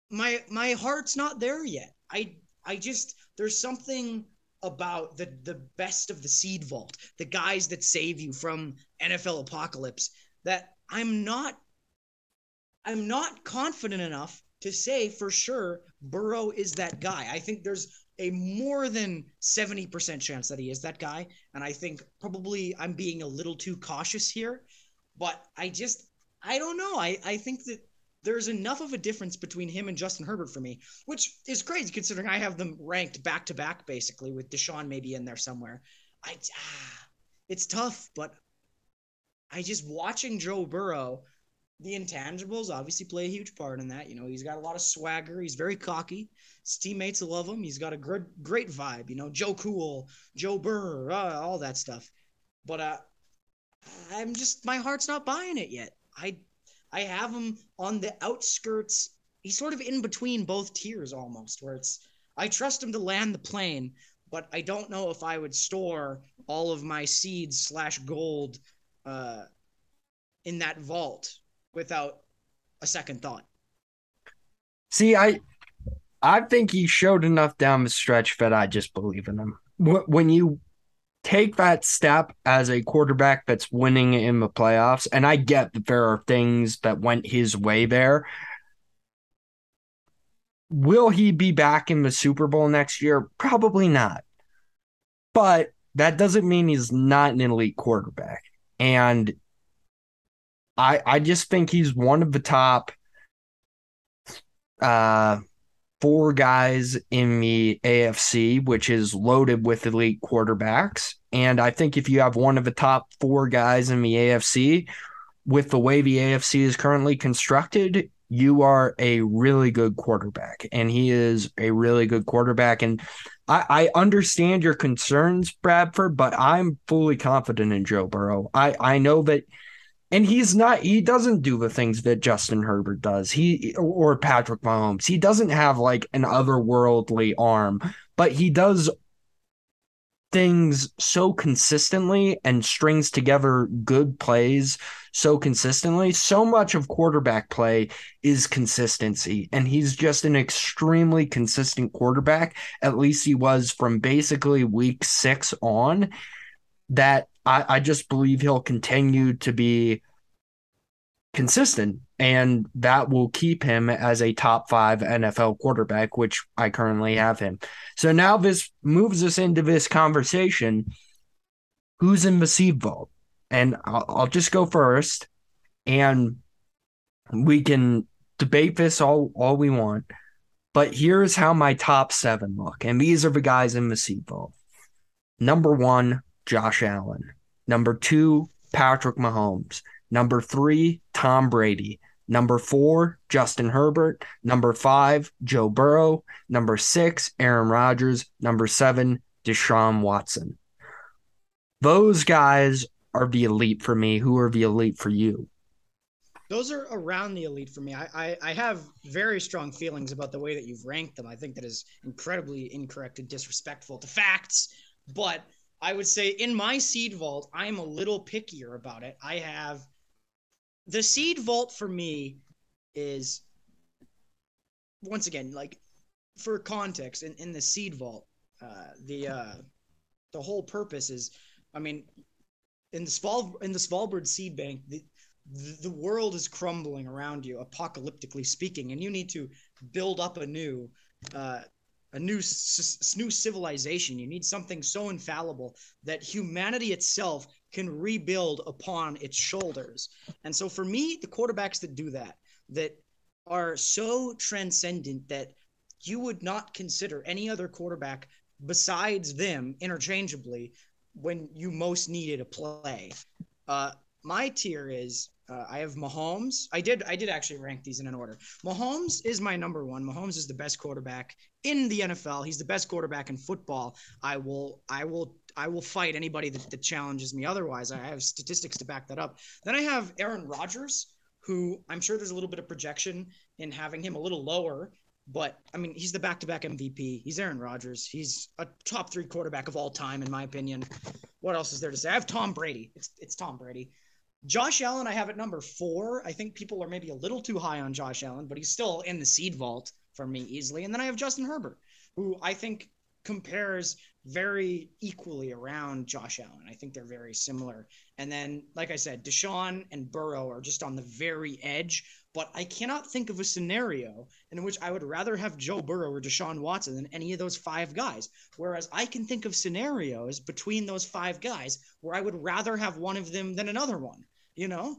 S2: my my heart's not there yet. I I just there's something about the the best of the seed vault, the guys that save you from NFL apocalypse that I'm not I'm not confident enough to say for sure Burrow is that guy. I think there's a more than 70% chance that he is that guy and I think probably I'm being a little too cautious here, but I just I don't know. I I think that there's enough of a difference between him and Justin Herbert for me, which is crazy considering I have them ranked back to back basically with Deshaun maybe in there somewhere. I ah, it's tough, but I just watching Joe Burrow, the intangibles obviously play a huge part in that. You know, he's got a lot of swagger. He's very cocky. His teammates love him. He's got a great great vibe. You know, Joe Cool, Joe Burr, uh, all that stuff. But uh, I'm just my heart's not buying it yet. I I have him on the outskirts. He's sort of in between both tiers almost, where it's I trust him to land the plane, but I don't know if I would store all of my seeds slash gold uh, in that vault without a second thought.
S1: See, I I think he showed enough down the stretch that I just believe in him. When you take that step as a quarterback that's winning in the playoffs, and I get that there are things that went his way there. Will he be back in the Super Bowl next year? Probably not. But that doesn't mean he's not an elite quarterback. And I I just think he's one of the top uh four guys in the AFC, which is loaded with elite quarterbacks. And I think if you have one of the top four guys in the AFC, with the way the AFC is currently constructed, you are a really good quarterback. And he is a really good quarterback. And I, I understand your concerns, Bradford, but I'm fully confident in Joe Burrow. I, I know that and he's not he doesn't do the things that Justin Herbert does. He or Patrick Mahomes. He doesn't have like an otherworldly arm, but he does things so consistently and strings together good plays so consistently. So much of quarterback play is consistency, and he's just an extremely consistent quarterback. At least he was from basically week six on. That I, I just believe he'll continue to be consistent and that will keep him as a top five NFL quarterback, which I currently have him. So now this moves us into this conversation. Who's in the seed vault? And I'll, I'll just go first and we can debate this all, all we want. But here's how my top seven look. And these are the guys in the seed vault. Number one, Josh Allen. Number two, Patrick Mahomes. Number three, Tom Brady. Number four, Justin Herbert. Number five, Joe Burrow. Number six, Aaron Rodgers. Number seven, Deshaun Watson. Those guys are the elite for me. Who are the elite for you?
S2: Those are around the elite for me. I, I, I have very strong feelings about the way that you've ranked them. I think that is incredibly incorrect and disrespectful to facts. But I would say in my seed vault, I am a little pickier about it. I have the seed vault for me is once again like for context in, in the seed vault uh, the uh, the whole purpose is I mean in the small in the Svalbard seed bank the the world is crumbling around you apocalyptically speaking and you need to build up anew uh, a new new civilization. You need something so infallible that humanity itself can rebuild upon its shoulders. And so for me, the quarterbacks that do that, that are so transcendent that you would not consider any other quarterback besides them interchangeably when you most needed a play. Uh, my tier is uh, I have Mahomes. I did I did actually rank these in an order. Mahomes is my number one. Mahomes is the best quarterback in the NFL. He's the best quarterback in football. I will I will I will fight anybody that, that challenges me otherwise. I have statistics to back that up. Then I have Aaron Rodgers, who I'm sure there's a little bit of projection in having him a little lower. But I mean, he's the back-to-back MVP. He's Aaron Rodgers. He's a top three quarterback of all time, in my opinion. What else is there to say? I have Tom Brady. It's it's Tom Brady. Josh Allen, I have at number four. I think people are maybe a little too high on Josh Allen, but he's still in the seed vault for me easily. And then I have Justin Herbert, who I think compares very equally around Josh Allen. I think they're very similar. And then, like I said, Deshaun and Burrow are just on the very edge. But I cannot think of a scenario in which I would rather have Joe Burrow or Deshaun Watson than any of those five guys. Whereas I can think of scenarios between those five guys where I would rather have one of them than another one. You know,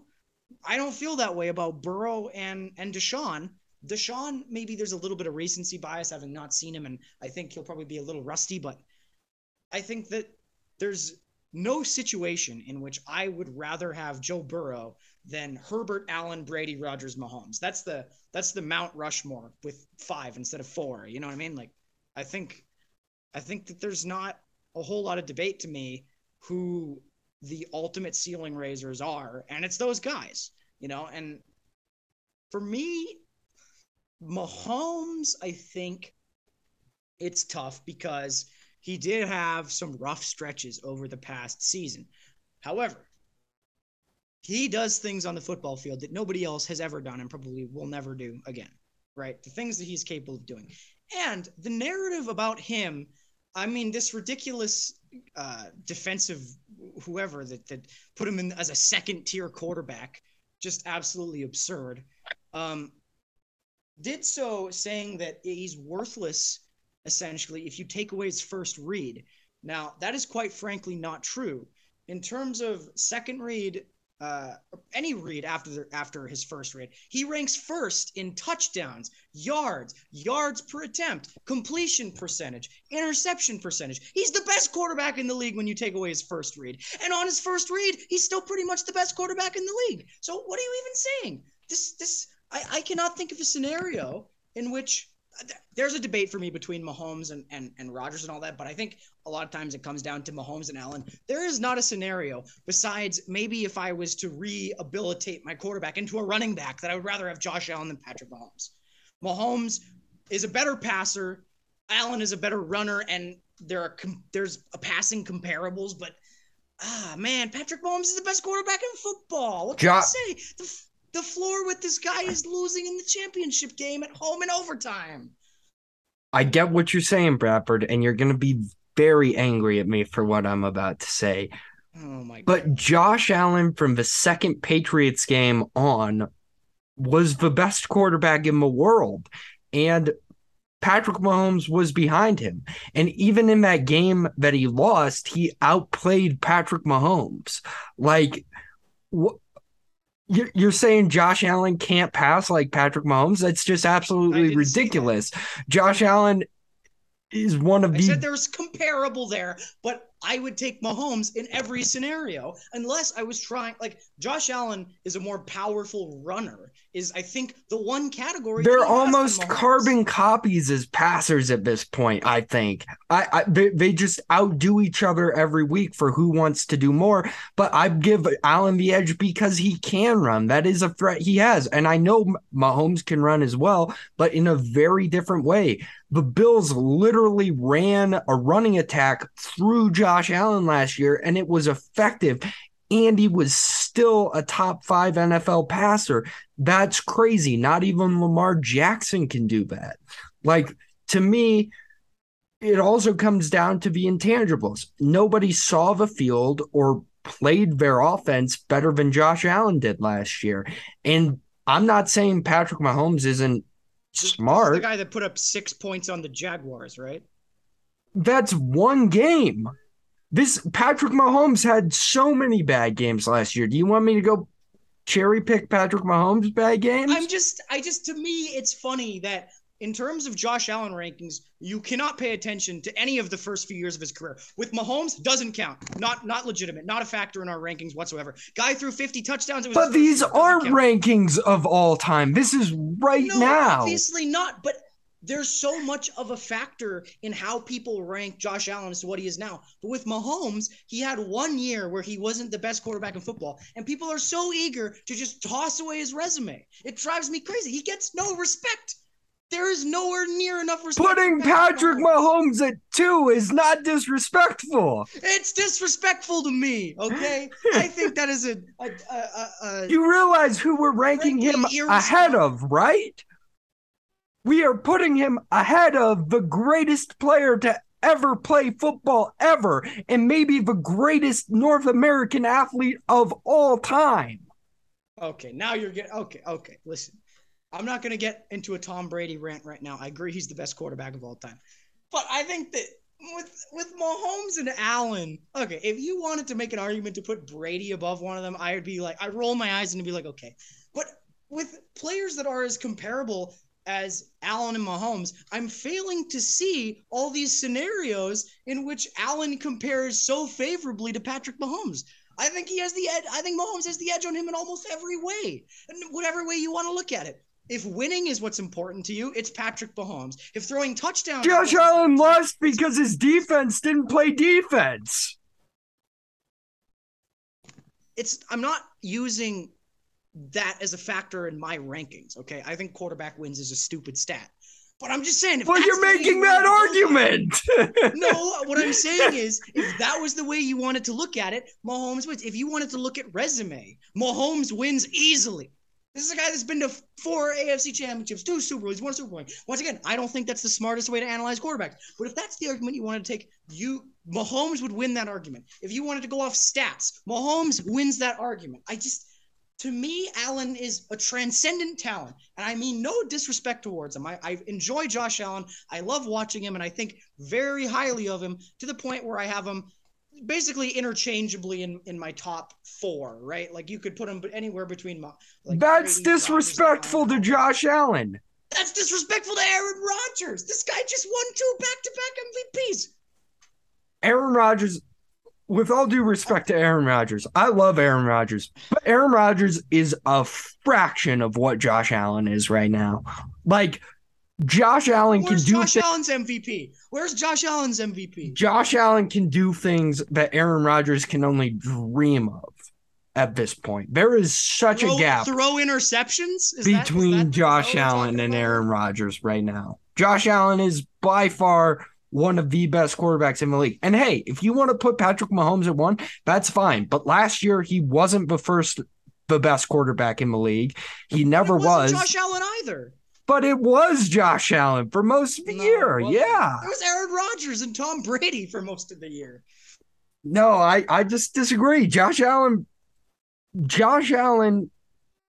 S2: I don't feel that way about Burrow and and Deshaun. Deshaun, maybe there's a little bit of recency bias having not seen him, and I think he'll probably be a little rusty. But I think that there's no situation in which I would rather have Joe Burrow than Herbert, Allen, Brady, Rodgers, Mahomes. That's the that's the Mount Rushmore with five instead of four. You know what I mean? Like, I think I think that there's not a whole lot of debate to me who the ultimate ceiling raisers are, and it's those guys, you know. And for me, Mahomes, I think it's tough because he did have some rough stretches over the past season. However, he does things on the football field that nobody else has ever done and probably will never do again, right? The things that he's capable of doing. And the narrative about him, I mean, this ridiculous uh, defensive whoever that that put him in as a second tier quarterback, just absolutely absurd. Um, did so saying that he's worthless essentially if you take away his first read. Now that is quite frankly not true. In terms of second read, uh, any read after after his first read. He ranks first in touchdowns, yards, yards per attempt, completion percentage, interception percentage. He's the best quarterback in the league when you take away his first read. And on his first read, he's still pretty much the best quarterback in the league. So what are you even saying? This this I, I cannot think of a scenario in which there's a debate for me between Mahomes and, and, and Rodgers and all that, but I think a lot of times it comes down to Mahomes and Allen. There is not a scenario besides maybe if I was to rehabilitate my quarterback into a running back that I would rather have Josh Allen than Patrick Mahomes. Mahomes is a better passer. Allen is a better runner, and there are there's a passing comparables, but ah man, Patrick Mahomes is the best quarterback in football. What can jo- I say? The, the floor with this guy is losing in the championship game at home in overtime.
S1: I get what you're saying, Bradford, and you're going to be very angry at me for what I'm about to say.
S2: Oh my God.
S1: But Josh Allen from the second Patriots game on was the best quarterback in the world. And Patrick Mahomes was behind him. And even in that game that he lost, he outplayed Patrick Mahomes. Like, what? You're, you're saying Josh Allen can't pass like Patrick Mahomes? That's just absolutely ridiculous. Josh Allen is one of
S2: I
S1: the.
S2: said there's comparable there, but I would take Mahomes in every scenario unless I was trying. Like Josh Allen is a more powerful runner. Is I think the one category
S1: they're almost carbon copies as passers at this point. I think I, I they, they just outdo each other every week for who wants to do more. But I give Allen the edge because he can run. That is a threat he has, and I know Mahomes can run as well, but in a very different way. The Bills literally ran a running attack through Josh Josh Allen last year, and it was effective. And he was still a top five NFL passer. That's crazy. Not even Lamar Jackson can do that. Like, to me, it also comes down to the intangibles. Nobody saw the field or played their offense better than Josh Allen did last year. And I'm not saying Patrick Mahomes isn't smart.
S2: the guy that put up six points on the Jaguars, right?
S1: That's one game. This Patrick Mahomes had so many bad games last year. Do you want me to go cherry pick Patrick Mahomes' bad games.
S2: I'm just, I just, to me, it's funny that in terms of Josh Allen rankings, you cannot pay attention to any of the first few years of his career. With Mahomes, doesn't count. Not not legitimate. Not a factor in our rankings whatsoever. Guy threw 50 touchdowns.
S1: but these are rankings of all time. This is right
S2: no,
S1: now.
S2: Obviously not. But there's so much of a factor in how people rank Josh Allen as to what he is now. But with Mahomes, he had one year where he wasn't the best quarterback in football, and people are so eager to just toss away his resume. It drives me crazy. He gets no respect. There is nowhere near enough respect.
S1: Putting Patrick Mahomes. At two is not disrespectful.
S2: It's disrespectful to me. Okay, I think that is a. a, a, a
S1: you realize who we're ranking him ahead of, right? We are putting him ahead of the greatest player to ever play football ever, and maybe the greatest North American athlete of all time.
S2: Okay, now you're getting okay. Okay, listen. I'm not going to get into a Tom Brady rant right now. I agree he's the best quarterback of all time. But I think that with with Mahomes and Allen, okay, if you wanted to make an argument to put Brady above one of them, I would be like, I roll my eyes and be like, okay. But with players that are as comparable as Allen and Mahomes, I'm failing to see all these scenarios in which Allen compares so favorably to Patrick Mahomes. I think he has the edge. I think Mahomes has the edge on him in almost every way, and whatever way you want to look at it. If winning is what's important to you, it's Patrick Mahomes. If throwing touchdowns,
S1: Josh Allen lost because his defense didn't play defense.
S2: It's I'm not using that as a factor in my rankings. Okay, I think quarterback wins is a stupid stat. But I'm just saying.
S1: well, you're making that argument.
S2: no, what I'm saying is, if that was the way you wanted to look at it, Mahomes wins. If you wanted to look at resume, Mahomes wins easily. This is a guy that's been to four AFC championships, two Super Bowls, one Super Bowl. Once again, I don't think that's the smartest way to analyze quarterbacks. But if that's the argument you want to take, you Mahomes would win that argument. If you wanted to go off stats, Mahomes wins that argument. I just to me, Allen is a transcendent talent. And I mean no disrespect towards him. I, I enjoy Josh Allen. I love watching him, and I think very highly of him to the point where I have him basically interchangeably in, in my top four, right? Like you could put him anywhere between my. Like
S1: That's Brady, disrespectful to Josh Allen.
S2: That's disrespectful to Aaron Rodgers. This guy just won two back to back MVPs.
S1: Aaron Rodgers, with all due respect to Aaron Rodgers, I love Aaron Rodgers, but Aaron Rodgers is a fraction of what Josh Allen is right now. Like, Josh Allen
S2: Where's
S1: can do.
S2: Josh th- Allen's MVP? Where's Josh Allen's MVP?
S1: Josh Allen can do things that Aaron Rodgers can only dream of at this point. There is such
S2: throw,
S1: a gap.
S2: Throw interceptions
S1: is between that, that Josh Allen and Aaron Rodgers right now. Josh Allen is by far one of the best quarterbacks in the league. And hey, if you want to put Patrick Mahomes at one, that's fine. But last year he wasn't the first the best quarterback in the league. He never was.
S2: Josh Allen either.
S1: But it was Josh Allen for most of the no, year. Yeah.
S2: It was Aaron Rodgers and Tom Brady for most of the year.
S1: No, I, I just disagree. Josh Allen Josh Allen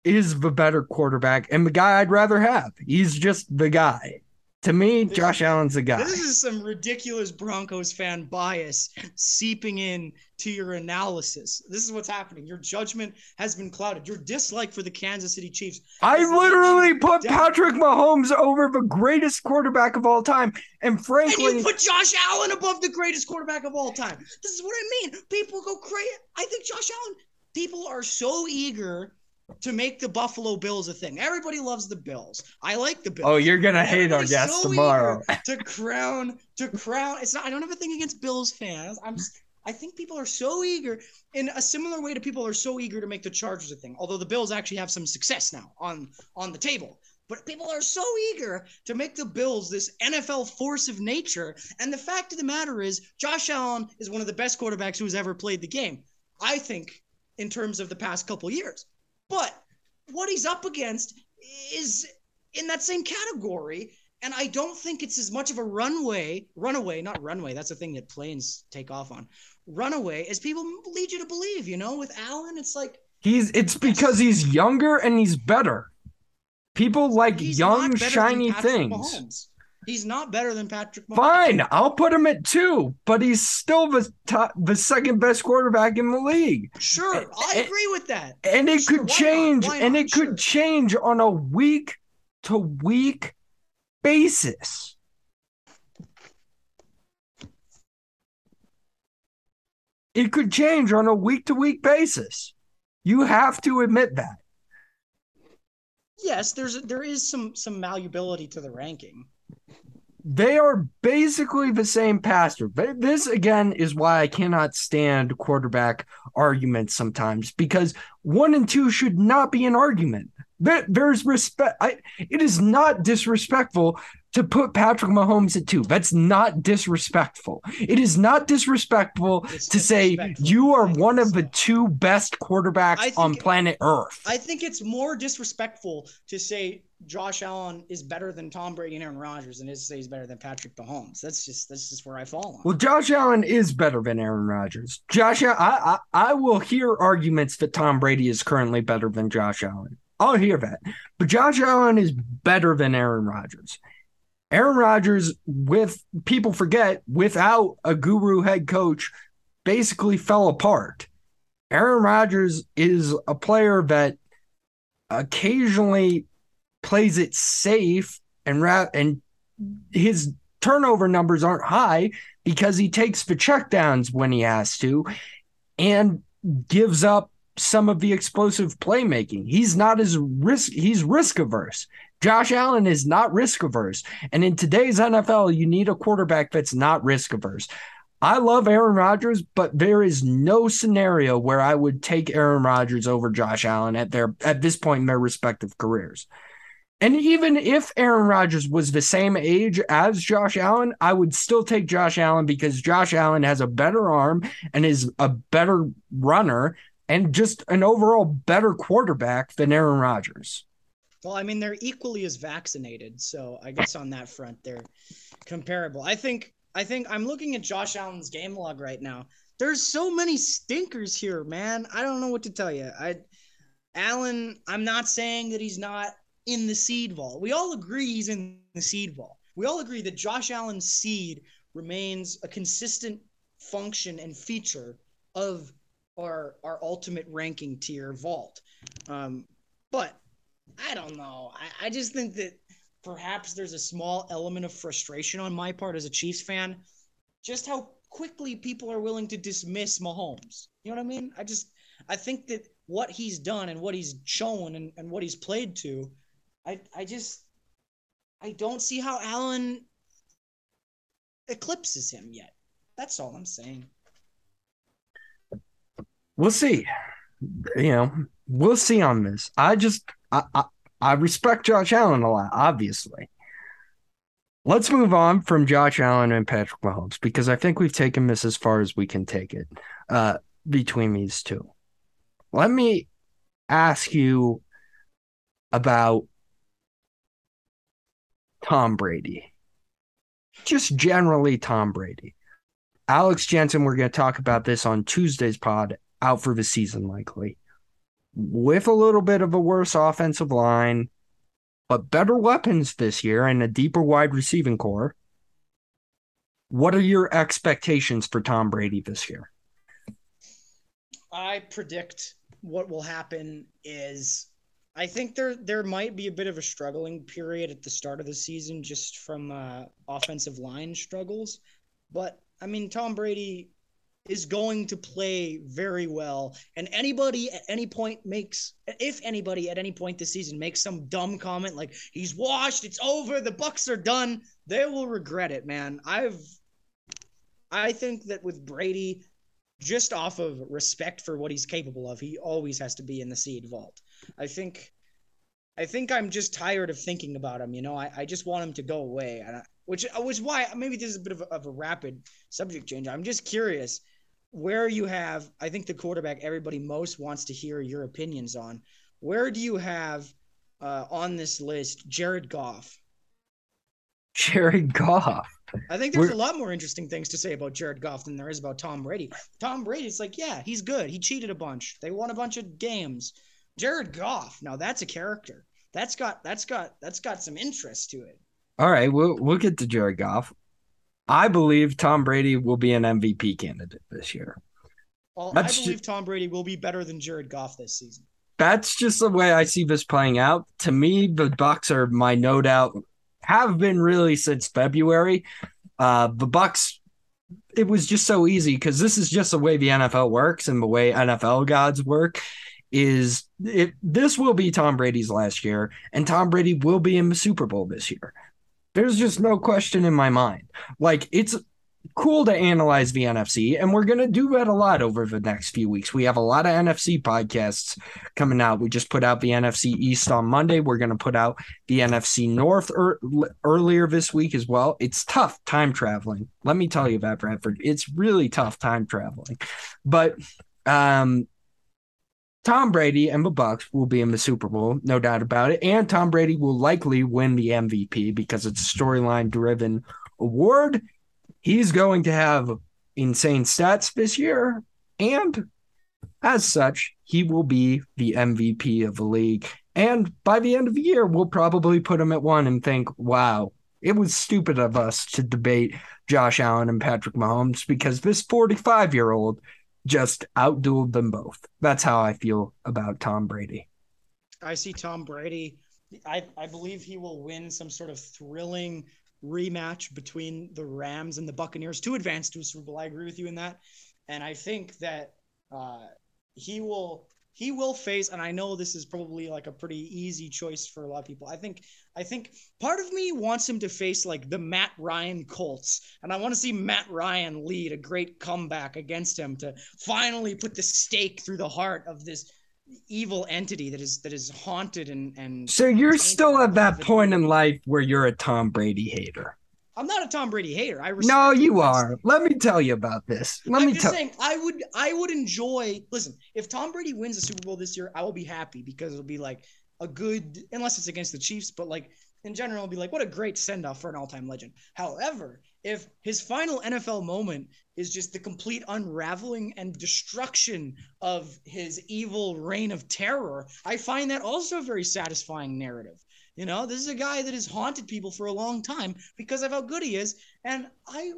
S1: is the better quarterback and the guy I'd rather have. He's just the guy. To me, this, Josh Allen's a guy.
S2: This is some ridiculous Broncos fan bias seeping in to your analysis. This is what's happening. Your judgment has been clouded. Your dislike for the Kansas City Chiefs.
S1: I literally put down. Patrick Mahomes over the greatest quarterback of all time. And frankly,
S2: and you put Josh Allen above the greatest quarterback of all time. This is what I mean. People go crazy. I think Josh Allen, people are so eager to make the Buffalo Bills a thing. Everybody loves the Bills. I like the Bills.
S1: Oh, you're gonna hate our guest so tomorrow.
S2: to crown, to crown. It's not. I don't have a thing against Bills fans. I'm. I think people are so eager in a similar way to people are so eager to make the Chargers a thing. Although the Bills actually have some success now on on the table. But people are so eager to make the Bills this NFL force of nature. And the fact of the matter is, Josh Allen is one of the best quarterbacks who's ever played the game. I think in terms of the past couple years. But what he's up against is in that same category. And I don't think it's as much of a runway, runaway, not runway. That's a thing that planes take off on. Runaway, as people lead you to believe. You know, with Allen, it's like
S1: he's. It's because he's younger and he's better. People like young, shiny things.
S2: He's not better than Patrick.
S1: Mahomes. Fine, I'll put him at two, but he's still the top, the second best quarterback in the league.
S2: Sure, and, I agree with that.
S1: And it sure, could change, and it sure. could change on a week to week basis. It could change on a week to week basis. You have to admit that.
S2: Yes, there's there is some some malleability to the ranking.
S1: They are basically the same pastor. This again is why I cannot stand quarterback arguments sometimes because one and two should not be an argument. There, there's respect. I, it is not disrespectful to put Patrick Mahomes at two. That's not disrespectful. It is not disrespectful it's to say you are one of the two best quarterbacks on planet Earth.
S2: I think it's more disrespectful to say Josh Allen is better than Tom Brady and Aaron Rodgers than it is to say he's better than Patrick Mahomes. That's just that's just where I fall on.
S1: Well, Josh Allen is better than Aaron Rodgers. Josh, I, I I will hear arguments that Tom Brady is currently better than Josh Allen. I'll hear that. But Josh Allen is better than Aaron Rodgers. Aaron Rodgers, with people forget, without a guru head coach, basically fell apart. Aaron Rodgers is a player that occasionally plays it safe and ra- and his turnover numbers aren't high because he takes the checkdowns when he has to and gives up some of the explosive playmaking. He's not as risk he's risk averse. Josh Allen is not risk averse. And in today's NFL, you need a quarterback that's not risk averse. I love Aaron Rodgers, but there is no scenario where I would take Aaron Rodgers over Josh Allen at their at this point in their respective careers. And even if Aaron Rodgers was the same age as Josh Allen, I would still take Josh Allen because Josh Allen has a better arm and is a better runner and just an overall better quarterback than Aaron Rodgers.
S2: Well, I mean, they're equally as vaccinated, so I guess on that front they're comparable. I think I think I'm looking at Josh Allen's game log right now. There's so many stinkers here, man. I don't know what to tell you. I Allen, I'm not saying that he's not in the seed vault. We all agree he's in the seed vault. We all agree that Josh Allen's seed remains a consistent function and feature of our our ultimate ranking tier vault. Um, but I don't know. I, I just think that perhaps there's a small element of frustration on my part as a Chiefs fan, just how quickly people are willing to dismiss Mahomes. You know what I mean? I just I think that what he's done and what he's shown and, and what he's played to, I I just I don't see how Allen eclipses him yet. That's all I'm saying.
S1: We'll see. You know, we'll see on this. I just I, I, I respect Josh Allen a lot, obviously. Let's move on from Josh Allen and Patrick Mahomes because I think we've taken this as far as we can take it uh, between these two. Let me ask you about Tom Brady. Just generally, Tom Brady. Alex Jensen, we're going to talk about this on Tuesday's pod, out for the season likely with a little bit of a worse offensive line, but better weapons this year and a deeper wide receiving core. What are your expectations for Tom Brady this year?
S2: I predict what will happen is I think there there might be a bit of a struggling period at the start of the season just from uh, offensive line struggles, but I mean Tom Brady is going to play very well. And anybody at any point makes, if anybody at any point this season makes some dumb comment like he's washed, it's over, the Bucs are done, they will regret it, man. I've, I think that with Brady, just off of respect for what he's capable of, he always has to be in the seed vault. I think, I think I'm just tired of thinking about him. You know, I, I just want him to go away, and I, which was why maybe this is a bit of a, of a rapid subject change. I'm just curious where you have, I think the quarterback everybody most wants to hear your opinions on. Where do you have uh, on this list Jared Goff?
S1: Jared Goff.
S2: I think there's We're... a lot more interesting things to say about Jared Goff than there is about Tom Brady. Tom Brady's like, yeah, he's good. He cheated a bunch. They won a bunch of games. Jared Goff, now that's a character. That's got that's got that's got some interest to it.
S1: All right, we'll we'll get to Jared Goff. I believe Tom Brady will be an MVP candidate this year.
S2: Well, That's I believe just, Tom Brady will be better than Jared Goff this season.
S1: That's just the way I see this playing out. To me, the Bucs are my no doubt have been really since February. Uh, the Bucs, it was just so easy because this is just the way the NFL works and the way NFL gods work. Is it? This will be Tom Brady's last year, and Tom Brady will be in the Super Bowl this year. There's just no question in my mind. Like it's cool to analyze the NFC, and we're to do that a lot over the next few weeks. We have a lot of NFC podcasts coming out. We just put out the NFC East on Monday. We're to put out the NFC North er- earlier this week as well. It's tough time traveling. Let me tell you about Bradford. It's really tough time traveling. But um, Tom Brady and the Bucs will be in the Super Bowl, no doubt about it. And Tom Brady will likely win the MVP because it's a storyline driven award he's going to have insane stats this year. And as such, he will be the MVP of the league. And by the end of the year, we'll probably put him at one and think, wow, it was stupid of us to debate Josh Allen and Patrick Mahomes because this 45 year old just outdueled them both. That's how I feel about Tom Brady.
S2: I see Tom Brady. I, I believe he will win some sort of thrilling rematch between the Rams and the Buccaneers to advance to a Super Bowl. I agree with you in that, and I think that uh, he will he will face. And I know this is probably like a pretty easy choice for a lot of people. I think I think part of me wants him to face like the Matt Ryan Colts, and I want to see Matt Ryan lead a great comeback against him to finally put the stake through the heart of this evil entity that is that is haunted and and
S1: so you're still at that point in life where you're a Tom Brady hater.
S2: I'm not a Tom Brady hater. I
S1: no, you are. Let me tell you about this. Let
S2: I'm
S1: me
S2: just saying I would I would enjoy. Listen, if Tom Brady wins the Super Bowl this year, I will be happy because it'll be like a good unless it's against the Chiefs, but like in general, it'll be like what a great send off for an all time legend. However, if his final NFL moment is just the complete unraveling and destruction of his evil reign of terror, I find that also a very satisfying narrative. You know, this is a guy that has haunted people for a long time because of how good he is. And I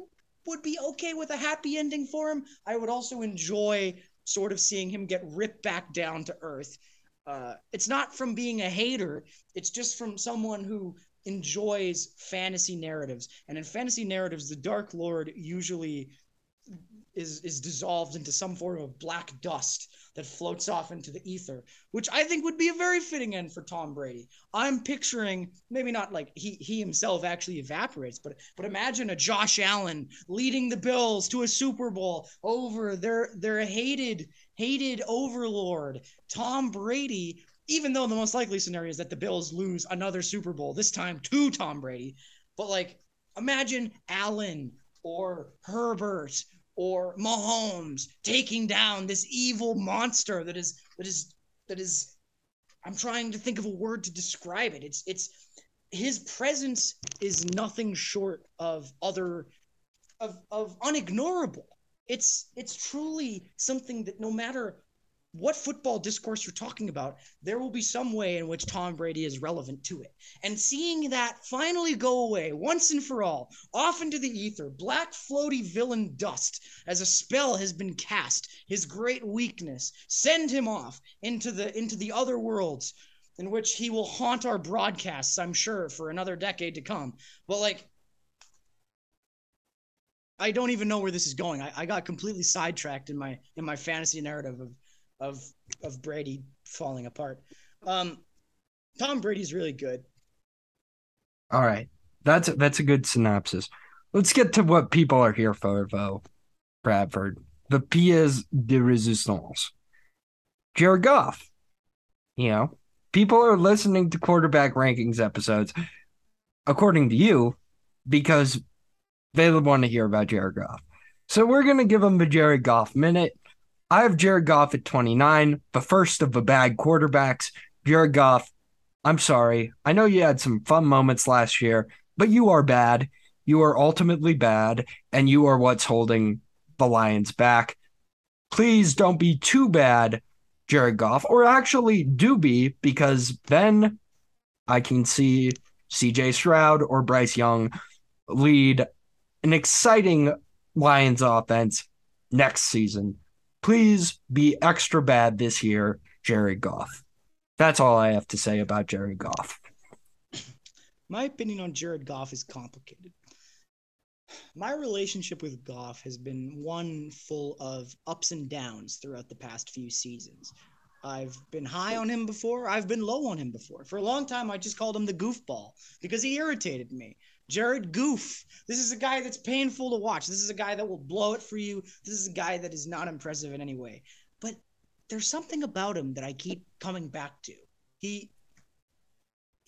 S2: would be okay with a happy ending for him. I would also enjoy sort of seeing him get ripped back down to earth. Uh, it's not from being a hater, it's just from someone who enjoys fantasy narratives. And in fantasy narratives, the Dark Lord usually is is dissolved into some form of black dust that floats off into the ether, which I think would be a very fitting end for Tom Brady. I'm picturing maybe not like he he himself actually evaporates, but but imagine a Josh Allen leading the Bills to a Super Bowl over their their hated hated overlord Tom Brady even though the most likely scenario is that the Bills lose another Super Bowl, this time to Tom Brady. But like, imagine Allen or Herbert or Mahomes taking down this evil monster that is that is that is I'm trying to think of a word to describe it. It's it's his presence is nothing short of other of of unignorable. It's it's truly something that no matter what football discourse you're talking about, there will be some way in which Tom Brady is relevant to it. And seeing that finally go away once and for all, off into the ether, black floaty villain dust, as a spell has been cast, his great weakness, send him off into the into the other worlds in which he will haunt our broadcasts, I'm sure, for another decade to come. But like I don't even know where this is going. I, I got completely sidetracked in my in my fantasy narrative of of of Brady falling apart. Um, Tom Brady's really good.
S1: All right, that's that's a good synopsis. Let's get to what people are here for, though. Bradford, the pièce de résistance. Jared Goff. You know, people are listening to quarterback rankings episodes, according to you, because they want to hear about Jared Goff. So we're gonna give them the Jared Goff minute. I have Jared Goff at 29, the first of the bad quarterbacks. Jared Goff, I'm sorry. I know you had some fun moments last year, but you are bad. You are ultimately bad, and you are what's holding the Lions back. Please don't be too bad, Jared Goff, or actually do be, because then I can see CJ Stroud or Bryce Young lead an exciting Lions offense next season. Please be extra bad this year, Jared Goff. That's all I have to say about Jared Goff.
S2: My opinion on Jared Goff is complicated. My relationship with Goff has been one full of ups and downs throughout the past few seasons. I've been high on him before. I've been low on him before. For a long time, I just called him the goofball because he irritated me. Jared Goof. This is a guy that's painful to watch. This is a guy that will blow it for you. This is a guy that is not impressive in any way. But there's something about him that I keep coming back to. He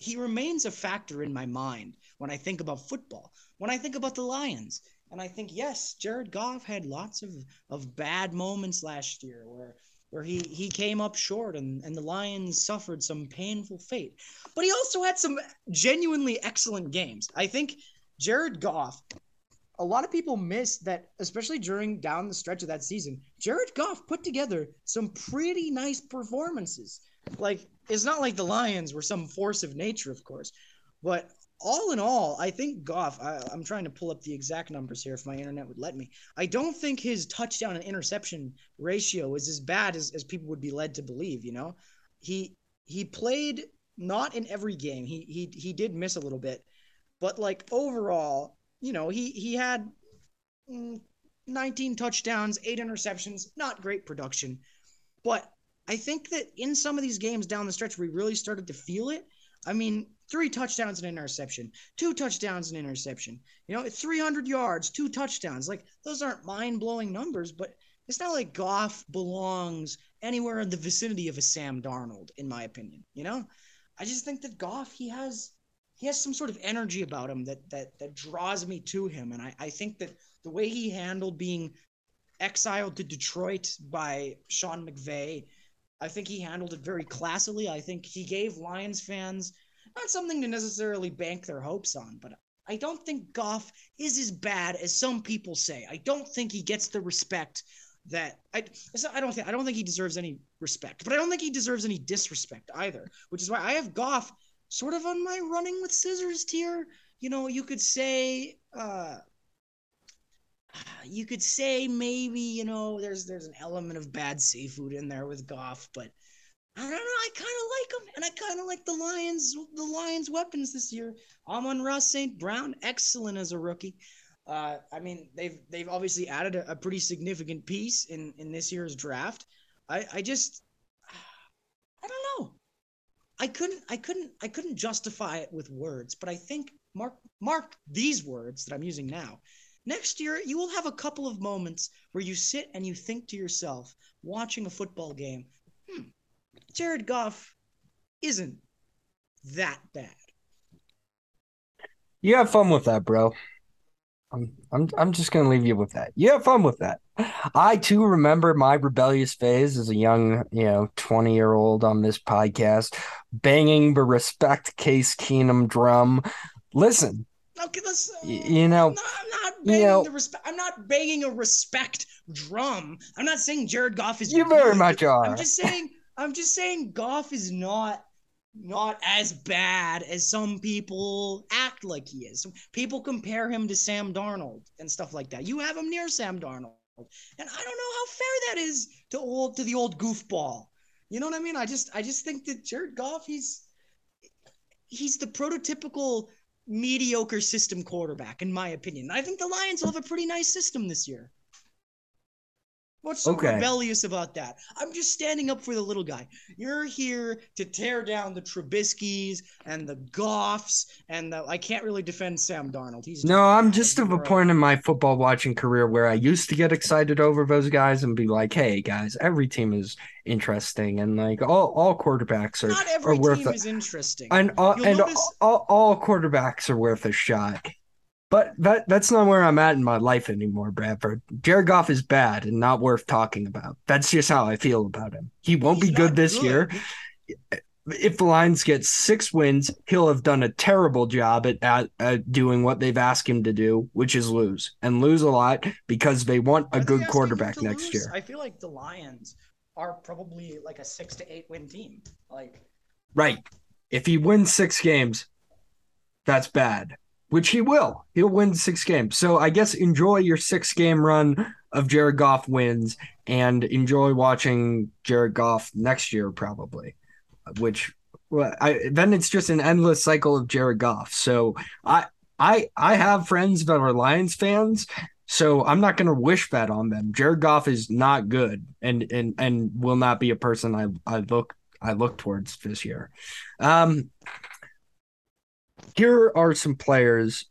S2: he remains a factor in my mind when I think about football. When I think about the Lions, and I think yes, Jared Goff had lots of of bad moments last year where where he he came up short and and the Lions suffered some painful fate. But he also had some genuinely excellent games. I think Jared Goff a lot of people miss that, especially during down the stretch of that season. Jared Goff put together some pretty nice performances. Like, it's not like the Lions were some force of nature, of course, but all in all, I think Goff. I, am trying to pull up the exact numbers here if my internet would let me. I don't think his touchdown and interception ratio is as bad as, as people would be led to believe. You know, he he played not in every game. He he he did miss a little bit, but like overall, you know, he he had mm, 19 touchdowns, eight interceptions. Not great production, but I think that in some of these games down the stretch, we really started to feel it. I mean, three touchdowns and interception, two touchdowns and interception. You know, 300 yards, two touchdowns. Like those aren't mind blowing numbers, but it's not like Goff belongs anywhere in the vicinity of a Sam Darnold, in my opinion. You know, I just think that Goff he has he has some sort of energy about him that that that draws me to him, and I I think that the way he handled being exiled to Detroit by Sean McVay. I think he handled it very classily. I think he gave Lions fans not something to necessarily bank their hopes on, but I don't think Goff is as bad as some people say. I don't think he gets the respect that I I don't think I don't think he deserves any respect, but I don't think he deserves any disrespect either. Which is why I have Goff sort of on my running with scissors tier. You know, you could say uh you could say maybe, you know, there's there's an element of bad seafood in there with Goff, but I don't know. I kind of like them, and I kind of like the Lions. The Lions' weapons this year. Amon-Ra St. Brown, excellent as a rookie. Uh, I mean, they've they've obviously added a, a, pretty significant piece in in this year's draft. I I just I don't know. I couldn't I couldn't I couldn't justify it with words, but I think mark mark these words that I'm using now. Next year, you will have a couple of moments where you sit and you think to yourself, watching a football game, Jared Goff isn't that bad.
S1: You have fun with that, bro. I'm I'm I'm just gonna leave you with that. You have fun with that. I too remember my rebellious phase as a young, you know, 20 year old on this podcast, banging the respect Case Keenum drum. Listen,
S2: okay, let's, uh,
S1: you know,
S2: I'm not, I'm not banging you know, the respect. I'm not banging a respect drum. I'm not saying Jared Goff is.
S1: You very much are.
S2: I'm just saying I'm just saying Goff is not not as bad as some people act like he is. People compare him to Sam Darnold and stuff like that. You have him near Sam Darnold. And I don't know how fair that is to old to the old goofball. You know what I mean? I just I just think that Jared Goff he's he's the prototypical mediocre system quarterback in my opinion. I think the Lions will have a pretty nice system this year. What's so okay. rebellious about that? I'm just standing up for the little guy. You're here to tear down the Trubiskys and the Goffs and the. I can't really defend Sam Darnold. He's
S1: no. I'm just of a point in my football watching career where I used to get excited over those guys and be like, "Hey guys, every team is interesting and like all all quarterbacks are
S2: not every
S1: are worth
S2: team a, is interesting
S1: and uh, all, and notice- all, all quarterbacks are worth a shot." But that that's not where I'm at in my life anymore, Bradford. Jared Goff is bad and not worth talking about. That's just how I feel about him. He won't He's be good this good. year. If the Lions get six wins, he'll have done a terrible job at, at, at, doing what they've asked him to do, which is lose and lose a lot because they want a good quarterback next
S2: lose?
S1: year.
S2: I feel like the Lions are probably like a six to eight win team. Like,
S1: right. If he wins six games, that's bad, which he will. He'll win six games. So I guess enjoy your six game run of Jared Goff wins and enjoy watching Jared Goff next year, probably, which well, I, then it's just an endless cycle of Jared Goff. So I, I, I have friends that are Lions fans, so I'm not going to wish that on them. Jared Goff is not good, and and and will not be a person I I look I look towards this year. Um, here are some players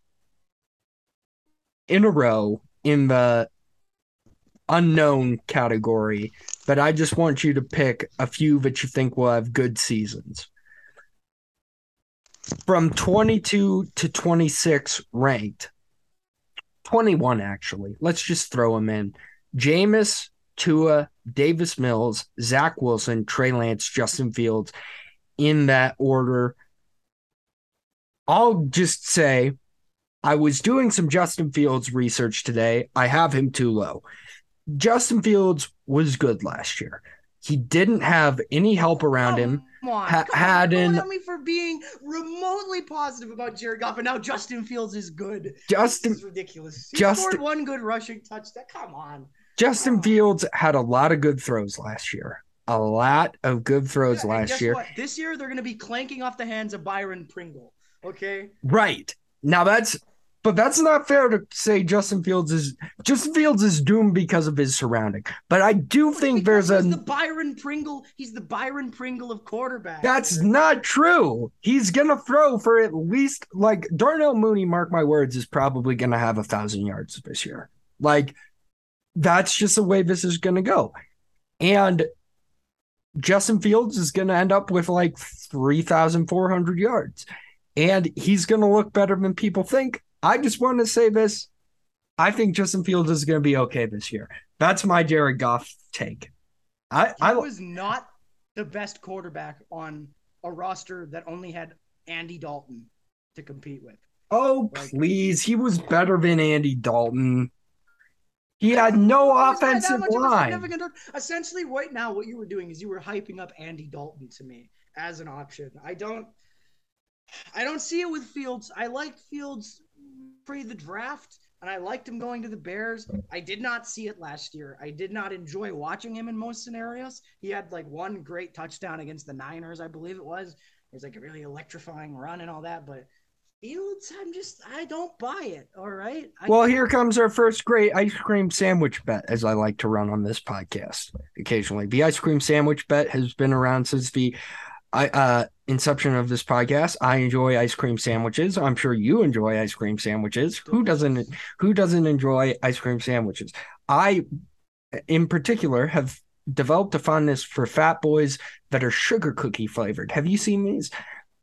S1: in a row in the unknown category, but I just want you to pick a few that you think will have good seasons. From 22 to 26 ranked, 21 actually. Let's just throw them in. Jameis, Tua, Davis Mills, Zach Wilson, Trey Lance, Justin Fields in that order. I'll just say I was doing some Justin Fields research today. I have him too low. Justin Fields was good last year. He didn't have any help around him.
S2: Come On, ha- had in me for being remotely positive about Jared Goff, and now Justin Fields is good.
S1: Justin
S2: this is ridiculous. He Justin, scored one good rushing touchdown. Come on.
S1: Justin Fields had a lot of good throws last year. A lot of good throws yeah, last year. What?
S2: This year they're going to be clanking off the hands of Byron Pringle. Okay.
S1: Right now, that's but that's not fair to say Justin Fields is Justin Fields is doomed because of his surrounding. But I do think
S2: because
S1: there's
S2: a the Byron Pringle. He's the Byron Pringle of quarterback.
S1: That's not true. He's gonna throw for at least like Darnell Mooney. Mark my words, is probably gonna have a thousand yards this year. Like that's just the way this is gonna go. And Justin Fields is gonna end up with like three thousand four hundred yards, and he's gonna look better than people think I just want to say this. I think Justin Fields is going to be okay this year. That's my Jared Goff take. I,
S2: I was not the best quarterback on a roster that only had Andy Dalton to compete with.
S1: Oh, like, please. He was better than Andy Dalton. He had no offensive line.
S2: Essentially, right now, what you were doing is you were hyping up Andy Dalton to me as an option. I don't, I don't see it with Fields. I like Fields pre the draft, and I liked him going to the Bears. I did not see it last year. I did not enjoy watching him in most scenarios. He had like one great touchdown against the Niners, I believe it was. It was like a really electrifying run and all that, but Fields, I'm just I don't buy it. All right.
S1: I well, here comes our first great ice cream sandwich bet, as I like to run on this podcast occasionally. The ice cream sandwich bet has been around since the I uh inception of this podcast. I enjoy ice cream sandwiches. I'm sure you enjoy ice cream sandwiches. Who doesn't who doesn't enjoy ice cream sandwiches? I in particular have developed a fondness for fat boys that are sugar cookie flavored. Have you seen these?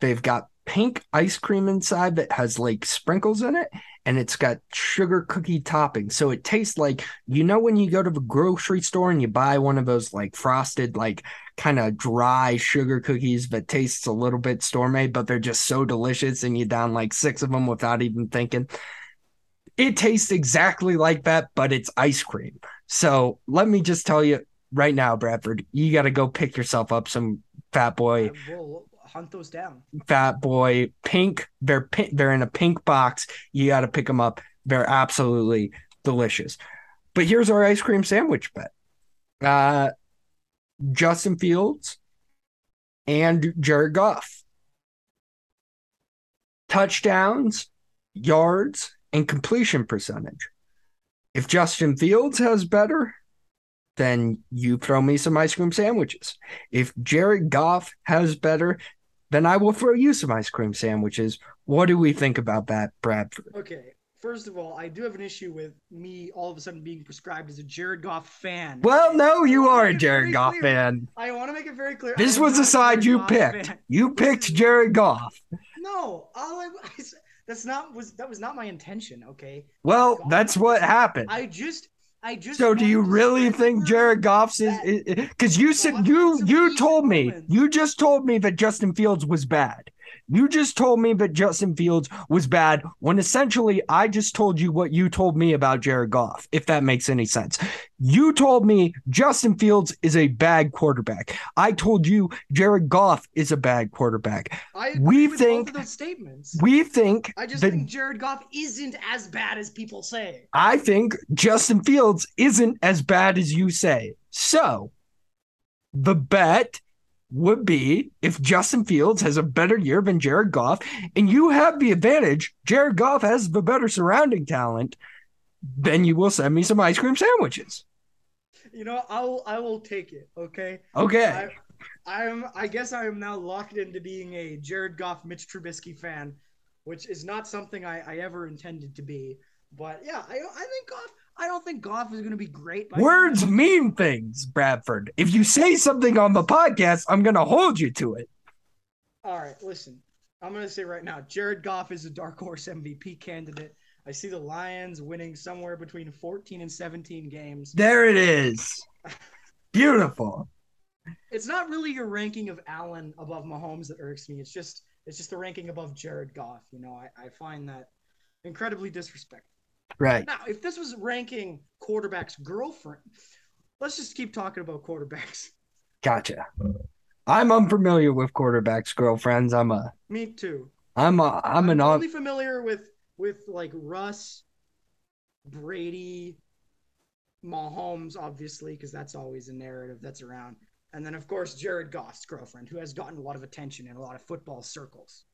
S1: They've got pink ice cream inside that has like sprinkles in it and it's got sugar cookie topping. So it tastes like you know when you go to the grocery store and you buy one of those like frosted like kind of dry sugar cookies that tastes a little bit store made, but they're just so delicious and you down like six of them without even thinking. It tastes exactly like that, but it's ice cream. So let me just tell you right now, Bradford, you got to go pick yourself up some Fat Boy.
S2: Hunt those down.
S1: Fat Boy, pink. They're pink. They're in a pink box. You got to pick them up. They're absolutely delicious. But here's our ice cream sandwich bet. Uh, Justin Fields and Jared Goff. Touchdowns, yards, and completion percentage. If Justin Fields has better, then you throw me some ice cream sandwiches. If Jared Goff has better, then I will throw you some ice cream sandwiches. What do we think about that, Bradford?
S2: Okay. First of all, I do have an issue with me all of a sudden being prescribed as a Jared Goff fan.
S1: Well, no, you are a Jared Goff clear. fan.
S2: I want to make it very clear.
S1: This was the side you Goff picked. Fan. You picked Jared Goff.
S2: No, all I, I, that's not was that was not my intention. Okay.
S1: Well, Goff, that's what happened.
S2: I just I just
S1: so do you really think Jared Goff's is because you said you you told me you just told me that Justin Fields was bad. You just told me that Justin Fields was bad when essentially I just told you what you told me about Jared Goff, if that makes any sense. You told me Justin Fields is a bad quarterback. I told you Jared Goff is a bad quarterback.
S2: I agree
S1: We
S2: with
S1: think-
S2: those statements.
S1: We think
S2: I just
S1: that
S2: think Jared Goff isn't as bad as people say.
S1: I think Justin Fields isn't as bad as you say. So the bet would be if Justin Fields has a better year than Jared Goff, and you have the advantage, Jared Goff has the better surrounding talent, then you will send me some ice cream sandwiches.
S2: You know, I will I will take it. Okay.
S1: Okay.
S2: I, I'm I guess I am now locked into being a Jared Goff, Mitch Trubisky fan, which is not something I, I ever intended to be. But yeah, I I think Goff. I don't think Goff is going to be great.
S1: Words mean things, Bradford. If you say something on the podcast, I'm going to hold you to it.
S2: All right, listen. I'm going to say right now, Jared Goff is a dark horse MVP candidate. I see the Lions winning somewhere between 14 and 17 games.
S1: There it is. Beautiful.
S2: It's not really your ranking of Allen above Mahomes that irks me. It's just it's just the ranking above Jared Goff. You know, I, I find that incredibly disrespectful.
S1: Right.
S2: Now, if this was ranking quarterback's girlfriend, let's just keep talking about quarterbacks.
S1: Gotcha. I'm unfamiliar with quarterbacks' girlfriends. I'm a
S2: Me too.
S1: I'm a I'm an
S2: only
S1: on
S2: familiar with with like Russ, Brady, Mahomes, obviously, because that's always a narrative that's around. And then, of course, Jared Goff's girlfriend, who has gotten a lot of attention in a lot of football circles.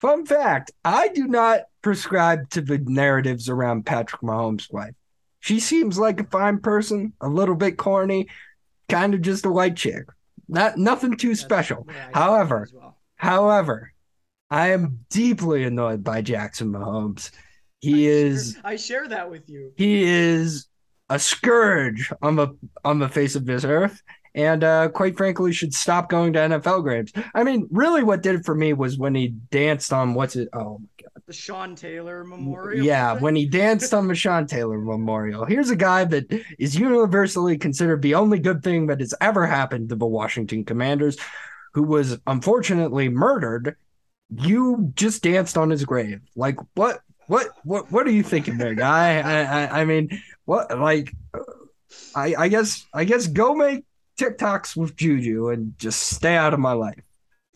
S1: Fun fact. I do not prescribe to the narratives around Patrick Mahomes' wife. She seems like a fine person, a little bit corny, kind of just a white chick. Not nothing too
S2: That's
S1: special.
S2: what I think
S1: However,
S2: well.
S1: However, I am deeply annoyed by Jackson Mahomes. He
S2: I
S1: is
S2: share- I share that with you.
S1: he is a scourge on the on the face of this earth and uh quite frankly should stop going to NFL games. I mean, really what did it for me was when he danced on what's it oh my god.
S2: The Sean Taylor Memorial.
S1: Yeah, when he danced on the Sean Taylor Memorial. Here's a guy that is universally considered the only good thing that has ever happened to the Washington Commanders, who was unfortunately murdered. You just danced on his grave. Like what? What? What? What are you thinking there, guy? I, I, I mean, what? Like, I, I guess, I guess, go make TikToks with Juju and just stay out of my life.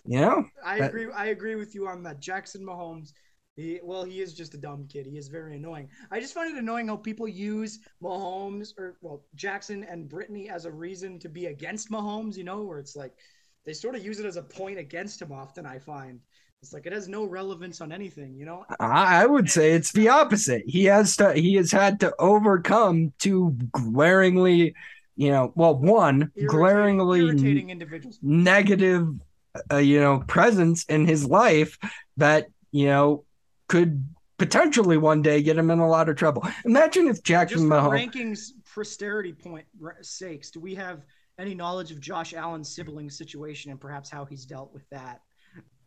S1: You know?
S2: I
S1: that-
S2: agree. I agree with you on that. Jackson Mahomes. He, well, he is just a dumb kid. He is very annoying. I just find it annoying how people use Mahomes or well Jackson and Brittany as a reason to be against Mahomes. You know, where it's like they sort of use it as a point against him. Often, I find it's like it has no relevance on anything. You know,
S1: I I would say it's the opposite. He has to he has had to overcome two glaringly, you know, well, one
S2: Irritating-
S1: glaringly
S2: irritating individuals.
S1: negative, uh, you know, presence in his life that you know could potentially one day get him in a lot of trouble. Imagine if
S2: Just
S1: Jackson
S2: for
S1: Mahomes.
S2: rankings posterity point r- sakes, do we have any knowledge of Josh Allen's sibling situation and perhaps how he's dealt with that?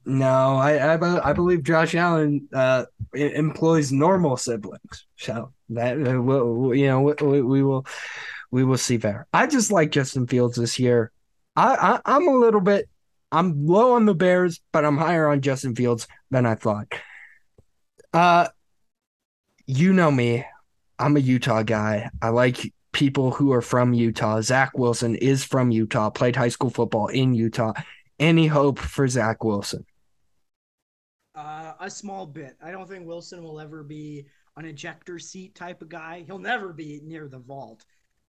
S1: No, I, I I believe Josh Allen uh employs normal siblings. So that uh, we'll, you know we, we will we will see there. I just like Justin Fields this year. I, I I'm a little bit I'm low on the Bears, but I'm higher on Justin Fields than I thought. Uh, you know me. I'm a Utah guy. I like people who are from Utah. Zach Wilson is from Utah. Played high school football in Utah. Any hope for Zach Wilson?
S2: Uh, a small bit. I don't think Wilson will ever be an ejector seat type of guy. He'll never be near the vault,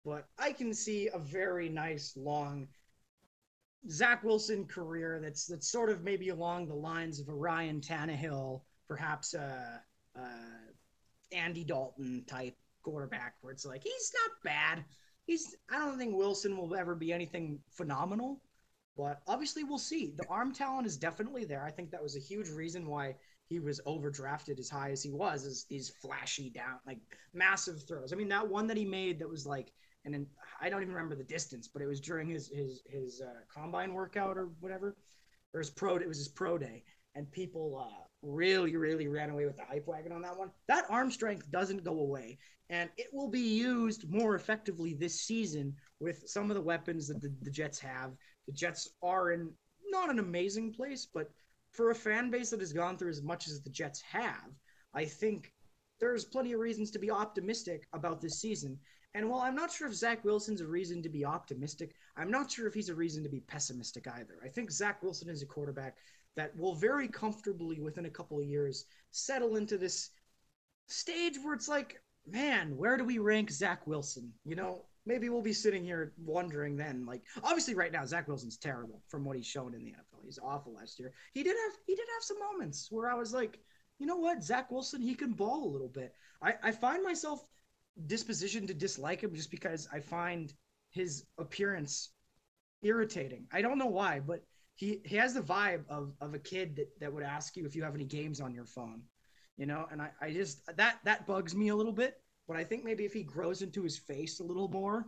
S2: but I can see a very nice long Zach Wilson career that's that's sort of maybe along the lines of a Ryan Tannehill, perhaps a, a Andy Dalton type quarterback, where it's like he's not bad. He's I don't think Wilson will ever be anything phenomenal, but obviously we'll see. The arm talent is definitely there. I think that was a huge reason why he was overdrafted as high as he was. Is these flashy down like massive throws. I mean that one that he made that was like and then I don't even remember the distance, but it was during his his his uh, combine workout or whatever, or his pro. It was his pro day, and people uh, really really ran away with the hype wagon on that one. That arm strength doesn't go away, and it will be used more effectively this season with some of the weapons that the, the Jets have. The Jets are in not an amazing place, but for a fan base that has gone through as much as the Jets have, I think there's plenty of reasons to be optimistic about this season. And while I'm not sure if Zach Wilson's a reason to be optimistic, I'm not sure if he's a reason to be pessimistic either. I think Zach Wilson is a quarterback that will very comfortably, within a couple of years, settle into this stage where it's like, man, where do we rank Zach Wilson? You know, maybe we'll be sitting here wondering then. Like, obviously, right now Zach Wilson's terrible from what he's shown in the NFL. He's awful last year. He did have he did have some moments where I was like, you know what, Zach Wilson, he can ball a little bit. I I find myself disposition to dislike him just because I find his appearance irritating. I don't know why, but he he has the vibe of of a kid that that would ask you if you have any games on your phone you know? And i i just that that bugs me a little bit but i think maybe if he grows into his face a little more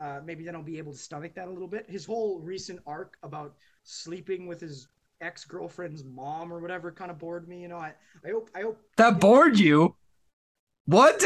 S2: uh, maybe then i'll be able to stomach that a little bit. His whole recent arc about sleeping with his ex-girlfriend's mom or whatever kind of bored me you know? I i hope i hope
S1: that bored you? What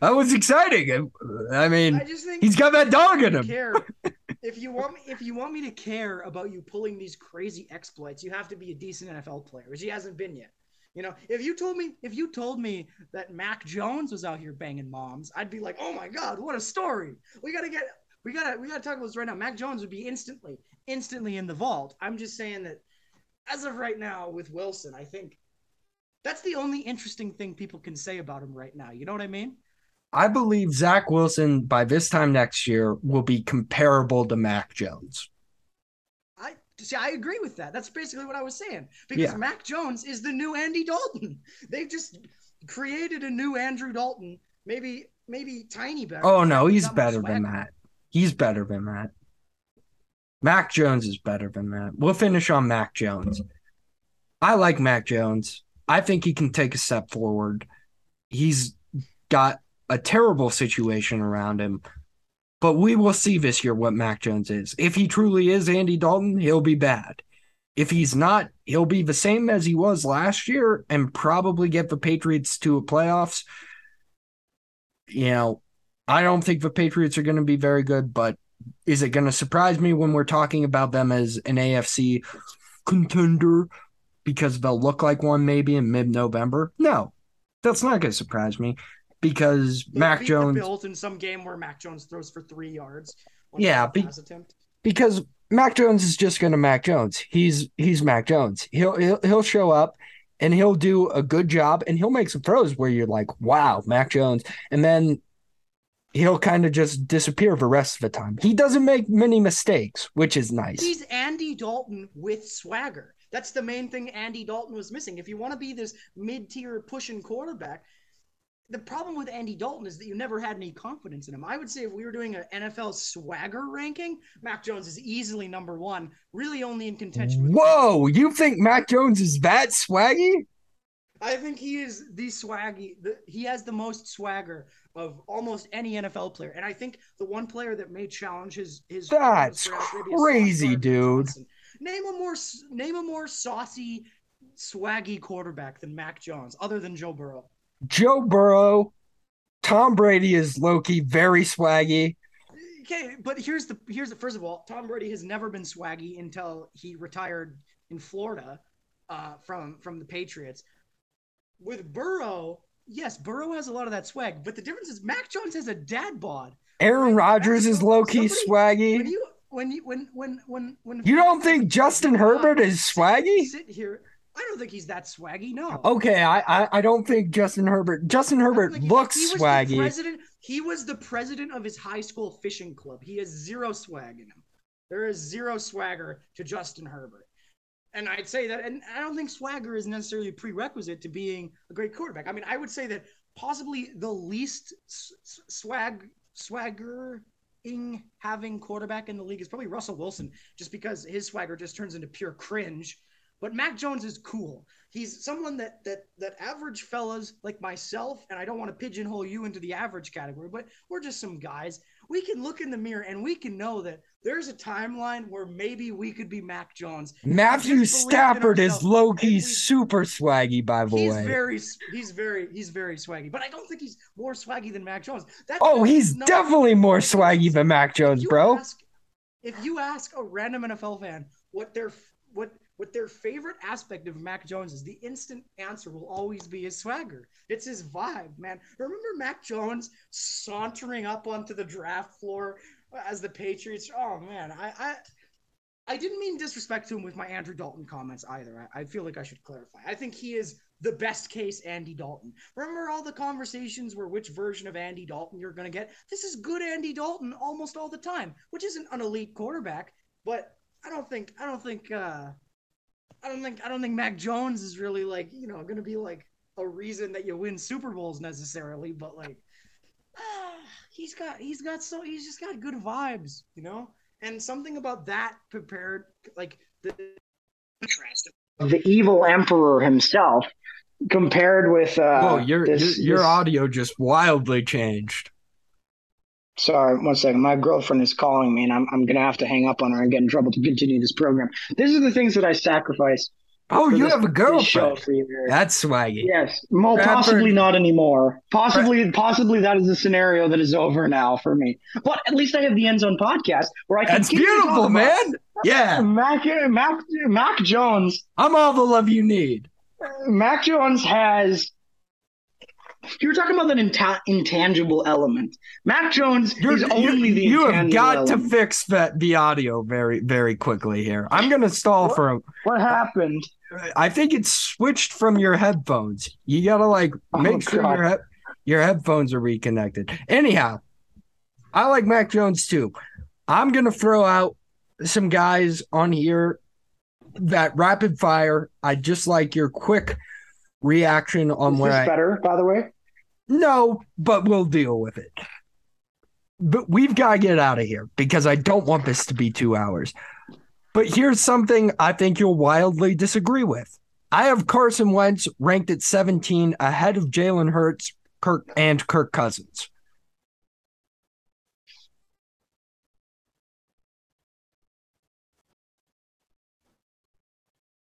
S1: that was exciting i mean I just think he's got that dog in him
S2: care. if you want me if you want me to care about you pulling these crazy exploits you have to be a decent nfl player which he hasn't been yet you know, if you told me if you told me that Mac Jones was out here banging moms, I'd be like, "Oh my god, what a story. We got to get we got to we got to talk about this right now. Mac Jones would be instantly instantly in the vault. I'm just saying that as of right now with Wilson, I think that's the only interesting thing people can say about him right now. You know what I mean?
S1: I believe Zach Wilson by this time next year will be comparable to Mac Jones.
S2: I see, I agree with that. That's basically what I was saying. Because yeah. Mac Jones is the new Andy Dalton. They've just created a new Andrew Dalton. Maybe, maybe tiny better.
S1: Oh no, he's better than that. He's better than that. Mac Jones is better than that. We'll finish on Mac Jones. I like Mac Jones. I think he can take a step forward. He's got a terrible situation around him but we will see this year what Mac Jones is. If he truly is Andy Dalton, he'll be bad. If he's not, he'll be the same as he was last year and probably get the Patriots to a playoffs. You know, I don't think the Patriots are going to be very good, but is it going to surprise me when we're talking about them as an AFC contender because they'll look like one maybe in mid November? No, that's not going to surprise me because they Mac Jones
S2: built in some game where Mac Jones throws for three yards.
S1: Yeah, be, because Mac Jones is just going to Mac Jones. He's he's Mac Jones. He'll, he'll he'll show up and he'll do a good job and he'll make some throws where you're like, wow, Mac Jones, and then he'll kind of just disappear the rest of the time. He doesn't make many mistakes, which is nice.
S2: He's Andy Dalton with swagger. That's the main thing Andy Dalton was missing. If you want to be this mid-tier pushing quarterback, the problem with Andy Dalton is that you never had any confidence in him. I would say if we were doing an NFL swagger ranking, Mac Jones is easily number one, really only in contention.
S1: Whoa, you think Mac Jones is that swaggy?
S2: I think he is the swaggy. The, he has the most swagger of almost any NFL player, and I think the one player that may challenge his his.
S1: That's crazy, dude.
S2: Name a more name a more saucy, swaggy quarterback than Mac Jones, other than Joe Burrow.
S1: Joe Burrow, Tom Brady is low key, very swaggy.
S2: Okay, but here's the here's the first of all, Tom Brady has never been swaggy until he retired in Florida uh, from from the Patriots. With Burrow, yes, Burrow has a lot of that swag, but the difference is Mac Jones has a dad bod.
S1: Aaron Rodgers is low key swaggy.
S2: When you when you when when when when
S1: you don't think Justin Herbert is swaggy?
S2: Sit here I don't think he's that swaggy. No.
S1: Okay, I I, I don't think Justin Herbert. Justin Herbert looks he swaggy.
S2: president. He was the president of his high school fishing club. He has zero swag in him. There is zero swagger to Justin Herbert. And I'd say that, and I don't think swagger is necessarily a prerequisite to being a great quarterback. I mean, I would say that possibly the least swag swagger having quarterback in the league is probably Russell Wilson, just because his swagger just turns into pure cringe but Mac Jones is cool. He's someone that that that average fellas like myself, and I don't want to pigeonhole you into the average category, but we're just some guys. We can look in the mirror and we can know that there's a timeline where maybe we could be Mac Jones.
S1: Matthew Stafford is low key super swaggy, by the
S2: he's
S1: way.
S2: He's very, he's very, he's very swaggy. But I don't think he's more swaggy than Mac Jones.
S1: That's, oh, he's definitely more swaggy than Mac Jones,
S2: if
S1: bro.
S2: Ask, if you ask a random NFL fan what their what what their favorite aspect of Mac Jones is, the instant answer will always be his swagger. It's his vibe, man. Remember Mac Jones sauntering up onto the draft floor as the Patriots? Oh man, I I, I didn't mean disrespect to him with my Andrew Dalton comments either. I, I feel like I should clarify. I think he is the best case Andy Dalton. Remember all the conversations where which version of Andy Dalton you're going to get? This is good Andy Dalton almost all the time, which isn't an elite quarterback, but I don't think I don't think uh I don't think I don't think Mac Jones is really like, you know, going to be like a reason that you win Super Bowls necessarily, but like ah, he's got he's got so he's just got good vibes, you know? And something about that prepared like the
S4: contrast of the evil emperor himself compared with uh
S1: Whoa, your
S4: this-
S1: your, your
S4: this-
S1: audio just wildly changed.
S4: Sorry, one second. My girlfriend is calling me, and I'm I'm gonna have to hang up on her and get in trouble to continue this program. These are the things that I sacrifice.
S1: Oh, you
S4: this-
S1: have a girlfriend.
S4: for you.
S1: That's swaggy.
S4: Yes, well, possibly not anymore. Possibly, possibly that is a scenario that is over now for me. But at least I have the End Zone podcast where I can.
S1: That's
S4: to talk
S1: beautiful, man. Yeah,
S4: Mac, Mac, Mac Jones.
S1: I'm all the love you need.
S4: Mac Jones has. You were talking about that inta- intangible element. Mac Jones
S1: You're-
S4: is
S1: you-
S4: only the
S1: you have got to fix that the audio very very quickly here. I'm gonna stall
S4: What?
S1: for a
S4: What happened?
S1: I think it's switched from your headphones. You gotta like
S4: Oh,
S1: make sure
S4: God.
S1: your he- your headphones are reconnected. Anyhow, I like Mac Jones too. I'm gonna throw out some guys on here that rapid fire. I just like your quick reaction on
S4: Is
S1: what
S4: this
S1: I
S4: better, by the way?
S1: No, but we'll deal with it. But we've got to get out of here because I don't want this to be two hours. But here's something I think you'll wildly disagree with. I have Carson Wentz ranked at 17 ahead of Jalen Hurts, Kirk, and Kirk Cousins.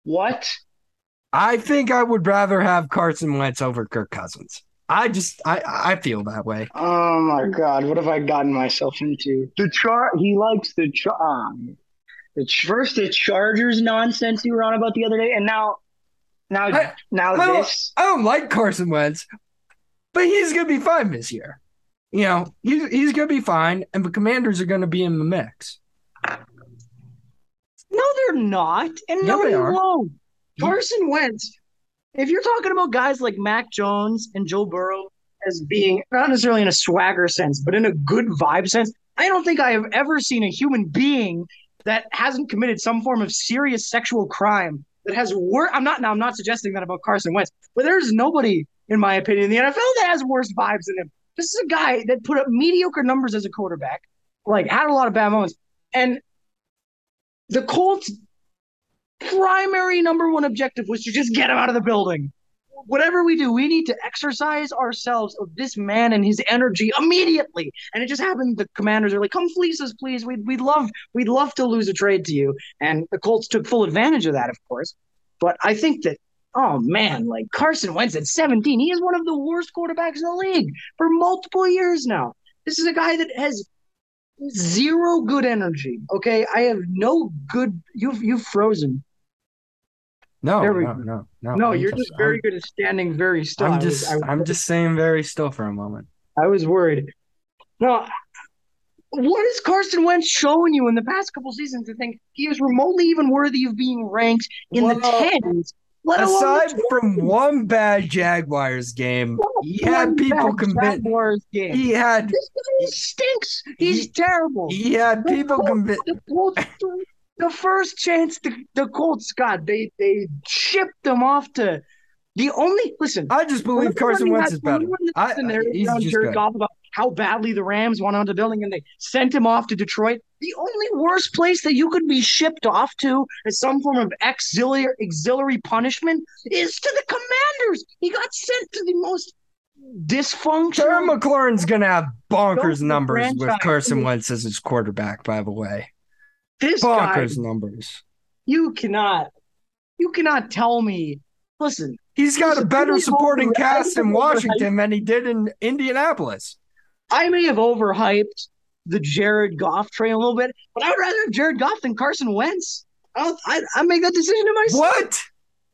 S4: What?
S1: I think I would rather have Carson Wentz over Kirk Cousins. I just I I feel that way.
S4: Oh my God! What have I gotten myself into? The char. He likes the char. Um, the ch- first the Chargers nonsense you were on about the other day, and now, now,
S1: I-
S4: now
S1: I don't-
S4: this.
S1: I don't like Carson Wentz, but he's gonna be fine this year. You know, he's he's gonna be fine, and the Commanders are gonna be in the mix.
S2: No, they're not. And
S1: Yeah,
S2: no,
S1: they
S2: they
S1: are.
S2: won't. Carson Wentz. If you're talking about guys like Mac Jones and Joe Burrow as being not necessarily in a swagger sense, but in a good vibe sense, I don't think I have ever seen a human being that hasn't committed some form of serious sexual crime that has worse. I'm not now. I'm not suggesting that about Carson Wentz, but there's nobody, in my opinion, in the NFL that has worse vibes than him. This is a guy that put up mediocre numbers as a quarterback, like had a lot of bad moments, and the Colts primary number one objective was to just get him out of the building. Whatever we do, we need to exercise ourselves of this man and his energy immediately. And it just happened. The commanders are like, "Come fleece us, please. We'd we'd love we'd love to lose a trade to you." And the Colts took full advantage of that, of course. But I think that oh man, like Carson Wentz at 17, he is one of the worst quarterbacks in the league for multiple years now. This is a guy that has zero good energy. Okay, I have no good. You've you've frozen.
S1: No,
S2: we
S1: no, no, no.
S2: No,
S1: I'm
S2: you're just very good at standing very still.
S1: I'm
S2: I was-
S1: just
S2: I,
S1: I'm just saying very still for a moment.
S2: I was worried. No, what has Carson Wentz shown you in the past couple seasons to think he is remotely even worthy of being ranked in the tens? Let alone the
S1: Aside from one bad Jaguars game, he
S2: one
S1: had people convinced.
S2: Jaguars game.
S1: He had
S2: this guy stinks. He's
S1: He-
S2: terrible.
S1: he had people convinced.
S2: the first chance the, the Colts got, they they shipped them off to the only listen.
S1: I just believe Carson Wentz is better.
S2: remember when the
S1: I,
S2: scenario
S1: he's just
S2: Jared. Goff about how badly the Rams went onto the building and they sent him off to Detroit. The only worst place that you could be shipped off to as some form of auxiliary auxiliary punishment is to the Commanders. He got sent to the most
S1: Terry
S2: dysfunctional.
S1: McLaurin's gonna have bonkers numbers with Carson Wentz as his quarterback. By the way,
S2: This guy,
S1: bonkers numbers.
S2: you cannot, you cannot tell me. Listen,
S1: He's got a better supporting cast in Washington than he did in Indianapolis.
S2: I may have overhyped the Jared Goff train a little bit, but I would rather have Jared Goff than Carson Wentz. I'll, I I make that decision to myself.
S1: What?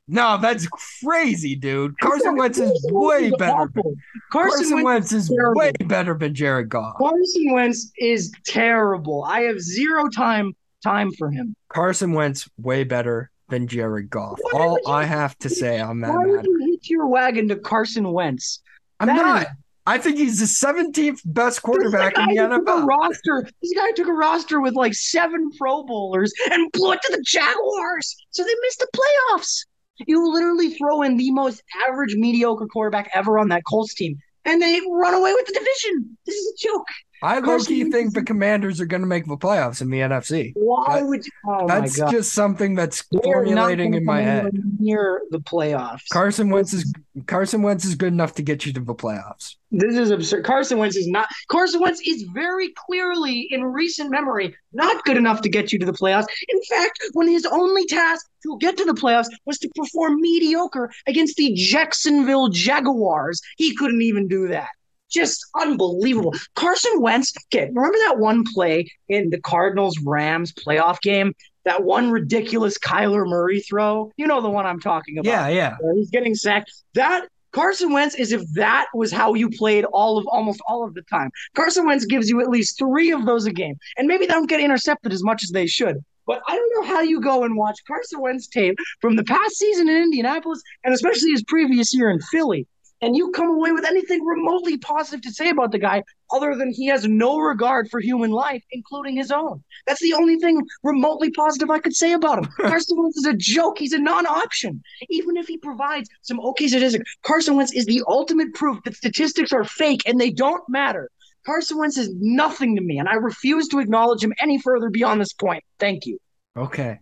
S1: No, that's crazy, dude. Carson Wentz is way better.
S2: Carson,
S1: Carson
S2: Wentz,
S1: Wentz is
S2: terrible.
S1: way better than Jared Goff.
S2: Carson Wentz is terrible. I have zero time time for him.
S1: Carson Wentz way better than Jared Goff.
S2: Why
S1: All
S2: you-
S1: I have to say on that
S2: Why would
S1: matter.
S2: you hitch your wagon to Carson Wentz?
S1: I'm
S2: that
S1: not.
S2: is-
S1: I think he's the 17th best quarterback in the
S2: guy took a
S1: NFL.
S2: roster. This guy took a roster with like seven Pro Bowlers and blew it to the Jaguars, so they missed the playoffs. You literally throw in the most average, mediocre quarterback ever on that Colts team, and they run away with the division. This is a joke.
S1: I low key think the Commanders are going to make the playoffs in the NFC.
S2: Why
S1: That-
S2: would you? Oh
S1: That's just something that's formulating in my head.
S2: Near the playoffs.
S1: Carson Wentz is Carson Wentz is good enough to get you to the playoffs.
S2: This is absurd. Carson Wentz is not. Carson Wentz is very clearly, in recent memory, not good enough to get you to the playoffs. In fact, when his only task to get to the playoffs was to perform mediocre against the Jacksonville Jaguars, he couldn't even do that. Just unbelievable. Carson Wentz. Okay, remember that one play in the Cardinals Rams playoff game? That one ridiculous Kyler Murray throw. You know the one I'm talking about
S1: Yeah, yeah.
S2: he's getting sacked. That Carson Wentz is if that was how you played all of almost all of the time. Carson Wentz gives you at least three of those a game, and maybe they don't get intercepted as much as they should. But I don't know how you go and watch Carson Wentz tape from the past season in Indianapolis, and especially his previous year in Philly, and you come away with anything remotely positive to say about the guy, other than he has no regard for human life, including his own. That's the only thing remotely positive I could say about him. Carson Wentz is a joke. He's a non-option even if he provides some okay statistics, Carson Wentz is the ultimate proof that statistics are fake and they don't matter. Carson Wentz is nothing to me, and I refuse to acknowledge him any further beyond this point. Thank you.
S1: Okay.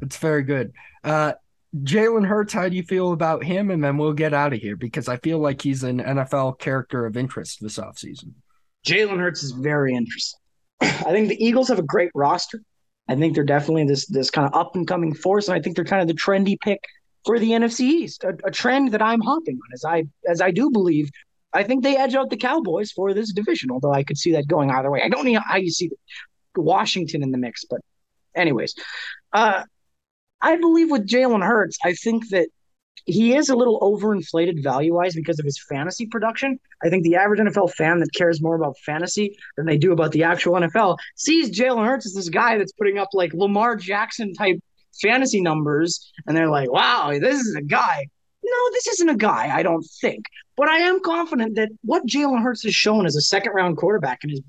S1: That's very good. Uh Jalen Hurts, how do you feel about him? And then we'll get out of here because I feel like he's an NFL character of interest this offseason.
S2: Jalen Hurts is very interesting. I think the Eagles have a great roster. I think they're definitely this this kind of up and coming force, and I think they're kind of the trendy pick for the NFC East, a, a trend that I'm hopping on, as I as I do believe. I think they edge out the Cowboys for this division, although I could see that going either way. I don't know how you see Washington in the mix, but anyways, uh, I believe with Jalen Hurts, I think that he is a little overinflated value wise because of his fantasy production. I think the average NFL fan that cares more about fantasy than they do about the actual NFL sees Jalen Hurts as this guy that's putting up like Lamar Jackson type fantasy numbers, and they're like, wow, this is a guy. No, this isn't a guy, I don't think. But I am confident that what Jalen Hurts has shown as a second round quarterback in his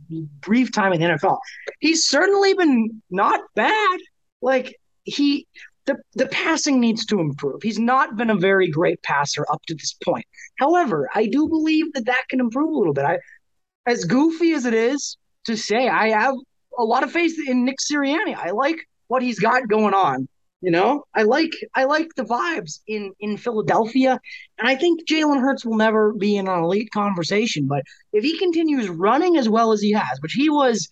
S2: brief time in the NFL, he's certainly been not bad. Like he the the passing needs to improve. He's not been a very great passer up to this point. However, I do believe that that can improve a little bit. I as goofy as it is to say, I have a lot of faith in Nick Sirianni. I like what he's got going on. You know, I like I like the vibes in in Philadelphia, and I think Jalen Hurts will never be in an elite conversation. But if he continues running as well as he has, which he was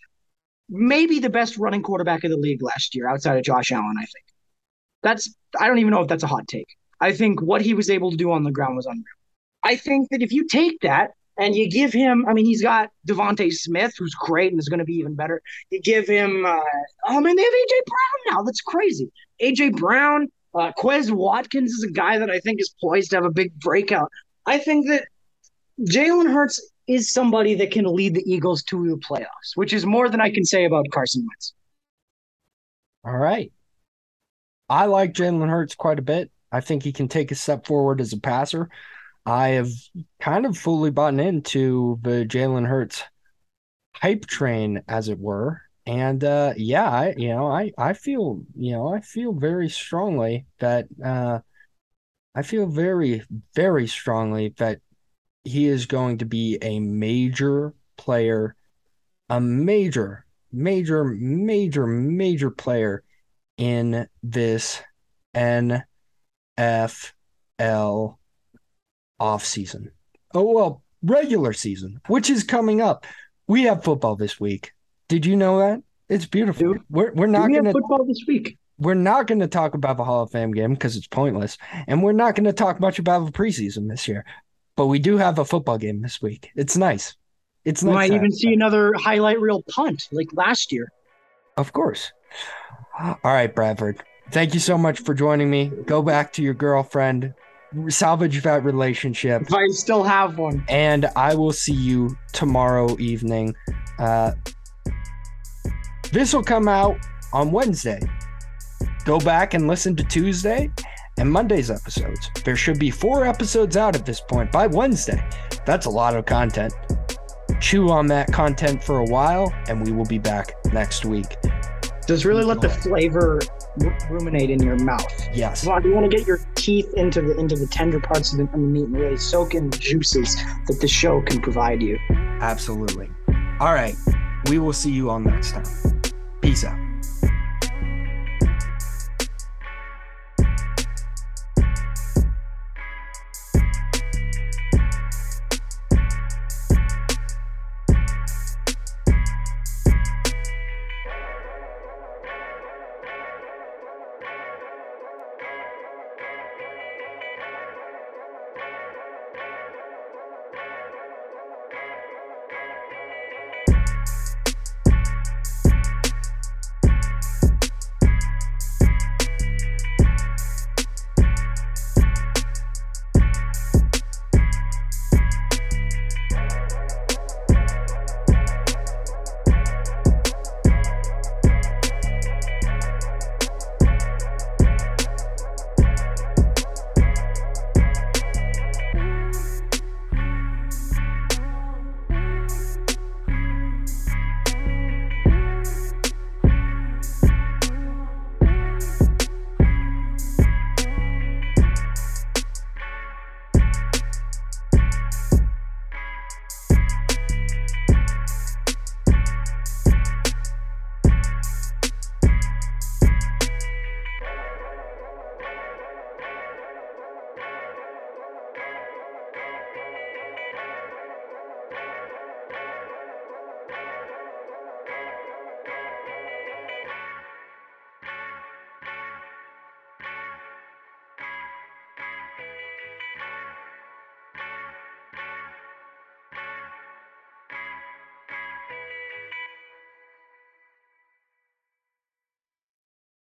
S2: maybe the best running quarterback of the league last year, outside of Josh Allen, I think that's I don't even know if that's a hot take. I think what he was able to do on the ground was unreal. I think that if you take that and you give him, I mean, he's got DeVonta Smith, who's great and is going to be even better. You give him, uh, oh man, they have AJ Brown now. That's crazy. AJ Brown, uh, Quez Watkins is a guy that I think is poised to have a big breakout. I think that Jalen Hurts is somebody that can lead the Eagles to the playoffs, which is more than I can say about Carson Wentz.
S1: All right. I like Jalen Hurts quite a bit. I think he can take a step forward as a passer. I have kind of fully bought into the Jalen Hurts hype train, as it were. And uh, yeah, I you know I I feel you know I feel very strongly that uh, I feel very very strongly that he is going to be a major player, a major major major major player in this NFL offseason. Oh, well, regular season, which is coming up. We have football this week. Did you know that? It's beautiful.
S2: Dude,
S1: we're we're not
S2: we
S1: going to
S2: football this week.
S1: we're not going to talk about the Hall of Fame game because it's pointless, and we're not going to talk much about the preseason this year. But we do have a football game this week. It's nice. It's nice.
S2: might even see another highlight reel punt like last year.
S1: Of course. All right, Bradford. Thank you so much for joining me. Go back to your girlfriend, salvage that relationship,
S2: If I still have one.
S1: and I will see you tomorrow evening. Uh, this will come out on Wednesday. Go back and listen to Tuesday and Monday's episodes. There should be four episodes out at this point by Wednesday. That's a lot of content. Chew on that content for a while, and we will be back next week.
S2: Just really let the flavor ruminate in your mouth.
S1: Yes.
S2: Come on, you want to get your teeth into the into the tender parts of the, of the meat and really soak in the juices that the show can provide you.
S1: Absolutely. All right. We will see you all next time. Peace out.